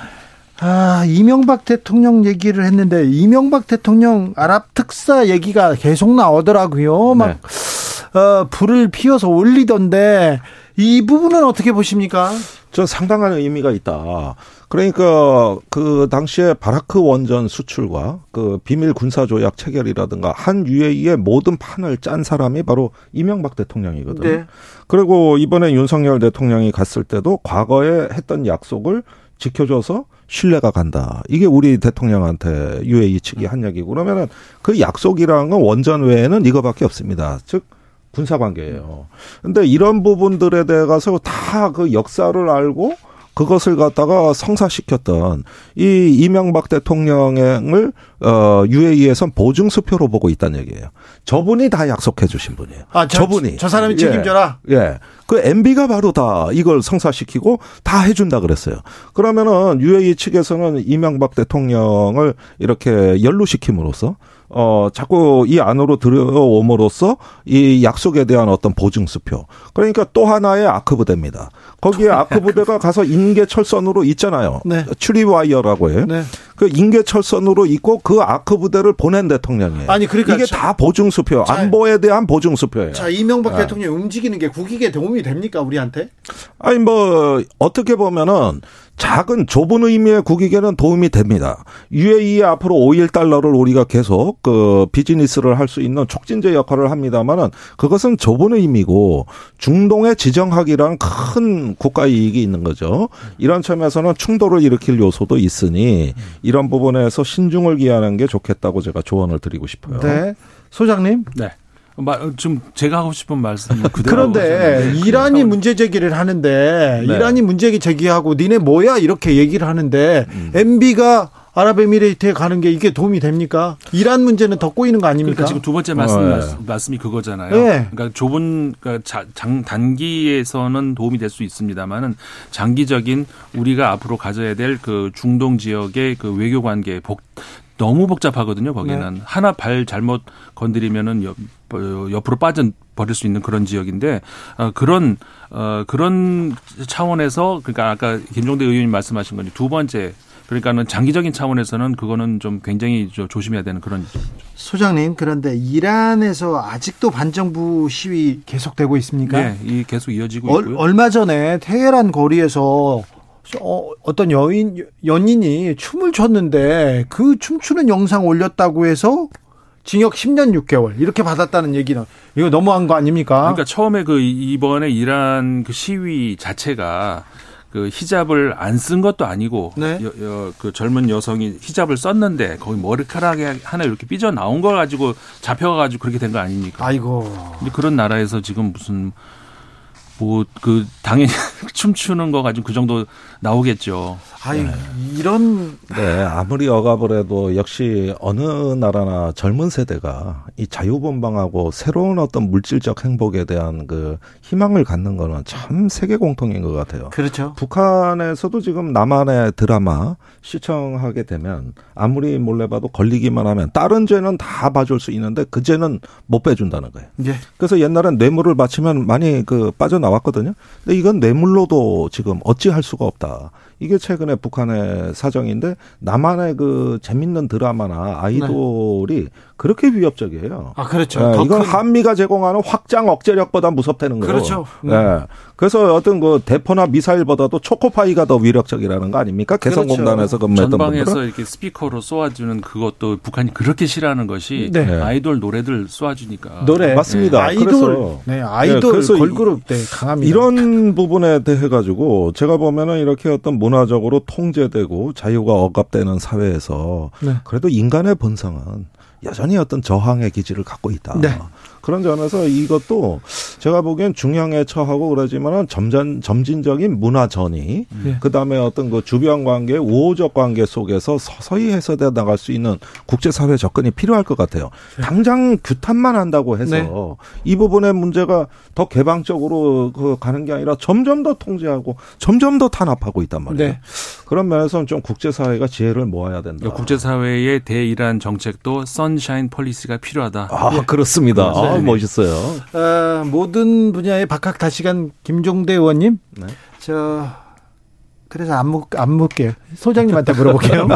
A: 아, 이명박 대통령 얘기를 했는데 이명박 대통령 아랍 특사 얘기가 계속 나오더라고요. 막 네. 어, 불을 피워서 올리던데 이 부분은 어떻게 보십니까?
D: 저 상당한 의미가 있다. 그러니까 그 당시에 바라크 원전 수출과 그 비밀 군사 조약 체결이라든가 한 UAE의 모든 판을 짠 사람이 바로 이명박 대통령이거든요. 네. 그리고 이번에 윤석열 대통령이 갔을 때도 과거에 했던 약속을 지켜줘서 신뢰가 간다. 이게 우리 대통령한테 UAE 측이 한 얘기고 그러면은 그 약속이라는 건 원전 외에는 이거밖에 없습니다. 즉 군사 관계예요. 근데 이런 부분들에 대해서 다 그 역사를 알고 그것을 갖다가 성사시켰던 이 이명박 대통령을 어 UAE에선 보증 수표로 보고 있다는 얘기예요. 저분이 다 약속해 주신 분이에요.
A: 아, 저, 저분이 저 사람이 책임져라.
D: 예. 예. 그 MB가 바로 다 이걸 성사시키고 다 해준다 그랬어요. 그러면은 UAE 측에서는 이명박 대통령을 이렇게 연루시킴으로써 어, 자꾸 이 안으로 들어옴으로써 이 약속에 대한 어떤 보증 수표. 그러니까 또 하나의 아크 부대입니다. 거기에 아크 부대가 가서 인계 철선으로 있잖아요. 네. 추리와이어라고 해요. 네. 그 인계철선으로 있고 그 아크 부대를 보낸 대통령이에요. 아니, 그러니까 이게 자, 다 보증 수표, 안보에 대한 보증 수표예요.
A: 자, 이명박 네. 대통령이 움직이는 게 국익에 도움이 됩니까, 우리한테?
D: 아니, 뭐, 어떻게 보면은 작은 좁은 의미의 국익에는 도움이 됩니다. UAE 앞으로 5일 달러를 우리가 계속 그 비즈니스를 할 수 있는 촉진제 역할을 합니다만은 그것은 좁은 의미고 중동의 지정학이란 큰 국가 이익이 있는 거죠. 이런 점에서는 충돌을 일으킬 요소도 있으니 이런 부분에서 신중을 기하는 게 좋겠다고 제가 조언을 드리고 싶어요.
A: 네. 소장님.
E: 네. 마, 지금 제가 하고 싶은 말씀 그대로
A: 그런데
E: 하셨는데
A: 이란이 문제 제기를 하는데
D: 네.
A: 이란이 문제 제기하고 니네 뭐야 이렇게 얘기를 하는데
E: 음.
A: MB가 아랍에미레이트에 가는 게 이게 도움이 됩니까? 이란 문제는 더 꼬이는 거 아닙니까?
E: 그러니까 지금 두 번째 말씀. 말씀- 말씀이 그거잖아요.
A: 네.
E: 그러니까 좁은 그러니까 자- 장 단기에서는 도움이 될 수 있습니다만은 장기적인 우리가 앞으로 가져야 될 그 중동 지역의 그 외교 관계 복 너무 복잡하거든요. 거기는
A: 네.
E: 하나 발 잘못 건드리면은 옆, 어, 옆으로 빠져 버릴 수 있는 그런 지역인데 어, 그런 어, 그런 차원에서 그러니까 아까 김종대 의원님 말씀하신 건두 번째 그러니까는 장기적인 차원에서는 그거는 좀 굉장히 저 조심해야 되는 그런
A: 소장님 그런데 이란에서 아직도 반정부 시위 계속되고 있습니까?
E: 네, 이 계속 이어지고
A: 얼,
E: 있고요.
A: 얼마 전에 테헤란 거리에서 어, 어떤 여인 연인이 춤을 췄는데 그 춤추는 영상 올렸다고 해서 징역 10년 6개월 이렇게 받았다는 얘기는 이거 너무한 거 아닙니까?
E: 그러니까 처음에 그 이번에 이란 그 시위 자체가 그 히잡을 안 쓴 것도 아니고
A: 네.
E: 여, 여- 그 젊은 여성이 히잡을 썼는데 거기 머리카락이 하나 이렇게 삐져 나온 거 가지고 잡혀가 가지고 그렇게 된 거 아닙니까?
A: 아이고
E: 근데 그런 나라에서 지금 무슨 뭐 그 당연히 춤추는 거 가지고 그 정도 나오겠죠.
A: 아이 이런
D: 네, 아무리 억압을 해도 역시 어느 나라나 젊은 세대가 이 자유분방하고 새로운 어떤 물질적 행복에 대한 그 희망을 갖는 거는 참 세계 공통인 것 같아요.
A: 그렇죠.
D: 북한에서도 지금 남한의 드라마 시청하게 되면 아무리 몰래 봐도 걸리기만 하면 다른 죄는 다 봐줄 수 있는데 그 죄는 못 빼준다는 거예요.
A: 예.
D: 그래서 옛날엔 뇌물을 바치면 많이 그 빠져나 왔거든요. 근데 이건 뇌물로도 지금 어찌할 수가 없다. 이게 최근에 북한의 사정인데 남한의 그 재밌는 드라마나 아이돌이 그렇게 위협적이에요.
A: 아 그렇죠.
D: 예,
A: 더
D: 이건
A: 큰-
D: 한미가 제공하는 확장 억제력보다 무섭다는 거예요.
A: 그렇죠.
D: 예. 그래서 어떤 그 대포나 미사일보다도 초코파이가 더 위력적이라는 거 아닙니까? 개성공단에서 근무했던
E: 전방에서
D: 분들은.
E: 이렇게 스피커로 쏘아주는 그것도 북한이 그렇게 싫어하는 것이
A: 네.
E: 아이돌 노래들 쏘아주니까
A: 노래
D: 맞습니다.
A: 아이돌
D: 그래서-
A: 네 아이돌
D: 네, 그래서
A: 걸그룹 네 강합니다.
D: 이런 부분에 대해 가지고 제가 보면은 이렇게 어떤 문화적으로 통제되고 자유가 억압되는 사회에서
A: 네.
D: 그래도 인간의 본성은 여전히 어떤 저항의 기질을 갖고 있다.
A: 네.
D: 그런 점에서 이것도 제가 보기엔 중형에 처하고 그러지만은 점전 점진적인 문화 전이
A: 네.
D: 그다음에 어떤 그 주변 관계 우호적 관계 속에서 서서히 해소돼 나갈 수 있는 국제 사회 접근이 필요할 것 같아요. 당장 규탄만 한다고 해서
A: 네.
D: 이 부분의 문제가 더 개방적으로 그 가는 게 아니라 점점 더 통제하고 점점 더 탄압하고 있단 말이에요.
A: 네.
D: 그런 면에서는 좀 국제 사회가 지혜를 모아야 된다.
E: 국제 사회의 대이란 정책도 선샤인 폴리시가 필요하다.
D: 아 그렇습니다. 아,
A: 네.
D: 멋있어요.
A: 어, 모든 분야의 박학다시간 김종대 의원님.
D: 네.
A: 저 그래서 안 묻, 안 묻게요. 소장님한테 물어볼게요.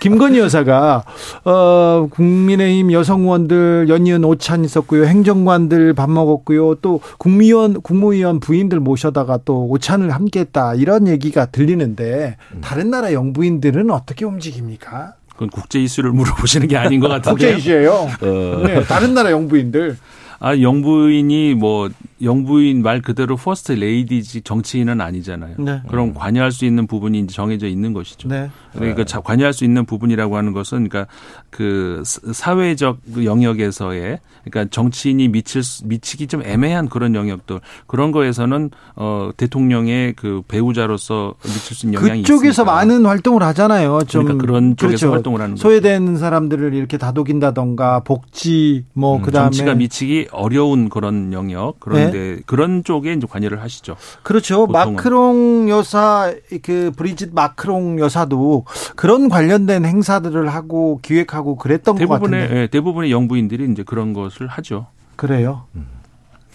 A: 김건희 여사가, 어, 국민의힘 여성 의원들 연이은 오찬 있었고요. 행정관들 밥 먹었고요. 또 국무위원, 국무위원 부인들 모셔다가 또 오찬을 함께 했다. 이런 얘기가 들리는데, 다른 나라 영부인들은 어떻게 움직입니까?
E: 그건 국제 이슈를 물어보시는 게 아닌 것 같은데.
A: 국제 이슈예요.
D: 어.
A: 네, 다른 나라 영부인들.
E: 아 영부인이 뭐 영부인 말 그대로 퍼스트 레이디지 정치인은 아니잖아요.
A: 네.
E: 그럼 관여할 수 있는 부분이 이제 정해져 있는 것이죠.
A: 네.
E: 그러니까 자- 관여할 수 있는 부분이라고 하는 것은 그러니까 그 사- 사회적 그 영역에서의 그러니까 정치인이 미칠 수- 미치기 좀 애매한 그런 영역들 그런 거에서는 어 대통령의 그 배우자로서 미칠 수 있는 영향이
A: 그쪽에서
E: 있으니까.
A: 많은 활동을 하잖아요. 좀
E: 그러니까 그런 쪽에서 활동을 하는 거죠.
A: 소외된 사람들을 이렇게 다독인다던가 복지 뭐
E: 음,
A: 그다음에
E: 정치가 미치기 어려운 그런 영역 그런 데 그런 쪽에 이제 관여를 하시죠.
A: 그렇죠.
E: 보통은.
A: 마크롱 여사 그 브리짓 마크롱 여사도 그런 관련된 행사들을 하고 기획하고 그랬던 것
E: 대부분의
A: 같은데.
E: 예, 대부분의 영부인들이 이제 그런 것을 하죠.
A: 그래요.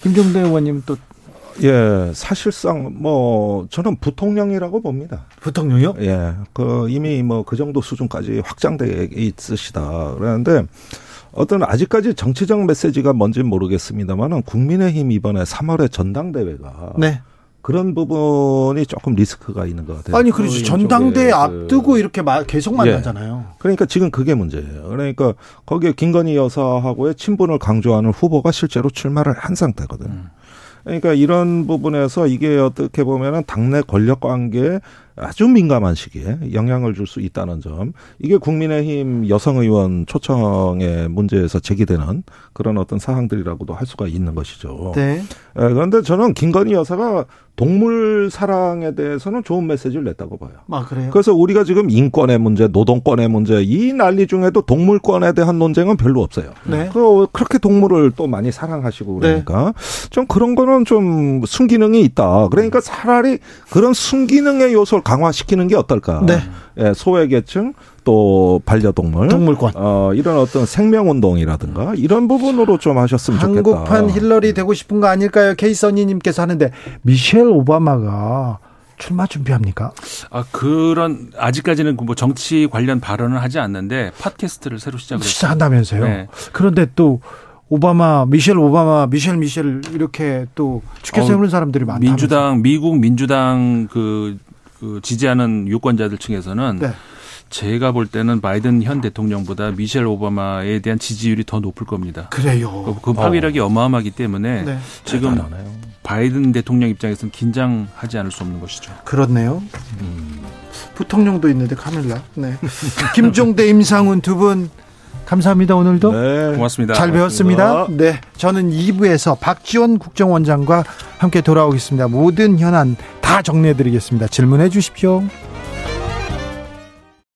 A: 김종대 의원님 또
D: 예, 사실상 뭐 저는 부통령이라고 봅니다.
A: 부통령이요?
D: 예, 그 이미 뭐 그 정도 수준까지 확장돼 있으시다. 그러는데 어떤 아직까지 정치적 메시지가 뭔지 모르겠습니다만은 국민의힘 이번에 3월에 전당대회가
A: 네.
D: 그런 부분이 조금 리스크가 있는 것 같아요.
A: 아니 그렇죠.
D: 그
A: 전당대회 앞두고
D: 그
A: 이렇게 마- 계속
D: 예.
A: 만나잖아요.
D: 그러니까 지금 그게 문제예요. 그러니까 거기에 김건희 여사하고의 친분을 강조하는 후보가 실제로 출마를 한 상태거든요.
E: 음.
D: 그러니까 이런 부분에서 이게 어떻게 보면은 당내 권력 관계에 아주 민감한 시기에 영향을 줄 수 있다는 점. 이게 국민의힘 여성 의원 초청의 문제에서 제기되는 그런 어떤 사항들이라고도 할 수가 있는 것이죠.
A: 네.
D: 예, 그런데 저는 김건희 여사가 동물 사랑에 대해서는 좋은 메시지를 냈다고 봐요.
A: 아, 그래요?
D: 그래서 우리가 지금 인권의 문제, 노동권의 문제 이 난리 중에도 동물권에 대한 논쟁은 별로 없어요.
A: 네.
D: 그 그렇게 동물을 또 많이 사랑하시고 그러니까 좀 그런 거는 좀 순기능이 있다. 그러니까 차라리 그런 순기능의 요소를 강화시키는 게 어떨까?
A: 네.
D: 예, 소외계층 또 반려동물,
A: 동물권.
D: 어, 이런 어떤 생명운동이라든가 이런 부분으로 좀 하셨으면 좋겠다.
A: 한국판 힐러리 되고 싶은 거 아닐까요? 케이서니님께서 하는데 미셸 오바마가 출마 준비합니까?
E: 아 그런 아직까지는 그뭐 정치 관련 발언은 하지 않는데 팟캐스트를 새로 시작을.
A: 시작한다면서요?
E: 네.
A: 그런데 또 오바마, 미셸 오바마, 미셸 미셸 이렇게 또 축켜
E: 어,
A: 세우는 사람들이 많다.
E: 민주당 미국 민주당 그, 그 지지하는 유권자들 층에서는
A: 네.
E: 제가 볼 때는 바이든 현 대통령보다 미셸 오바마에 대한 지지율이 더 높을 겁니다.
A: 그래요.
E: 그, 그 파괴력이 어 마어마하기 때문에
A: 네.
E: 지금
D: 대단하네요.
E: 바이든 대통령 입장에서는 긴장하지 않을 수 없는 것이죠.
A: 그렇네요. 부통령도 있는데 카밀라. 네. 김종대, 임상훈 두 분 감사합니다. 오늘도
D: 네.
E: 고맙습니다.
A: 잘 배웠습니다. 네. 저는 2부에서 박지원 국정원장과 함께 돌아오겠습니다. 모든 현안 다 정리해 드리겠습니다. 질문해 주십시오.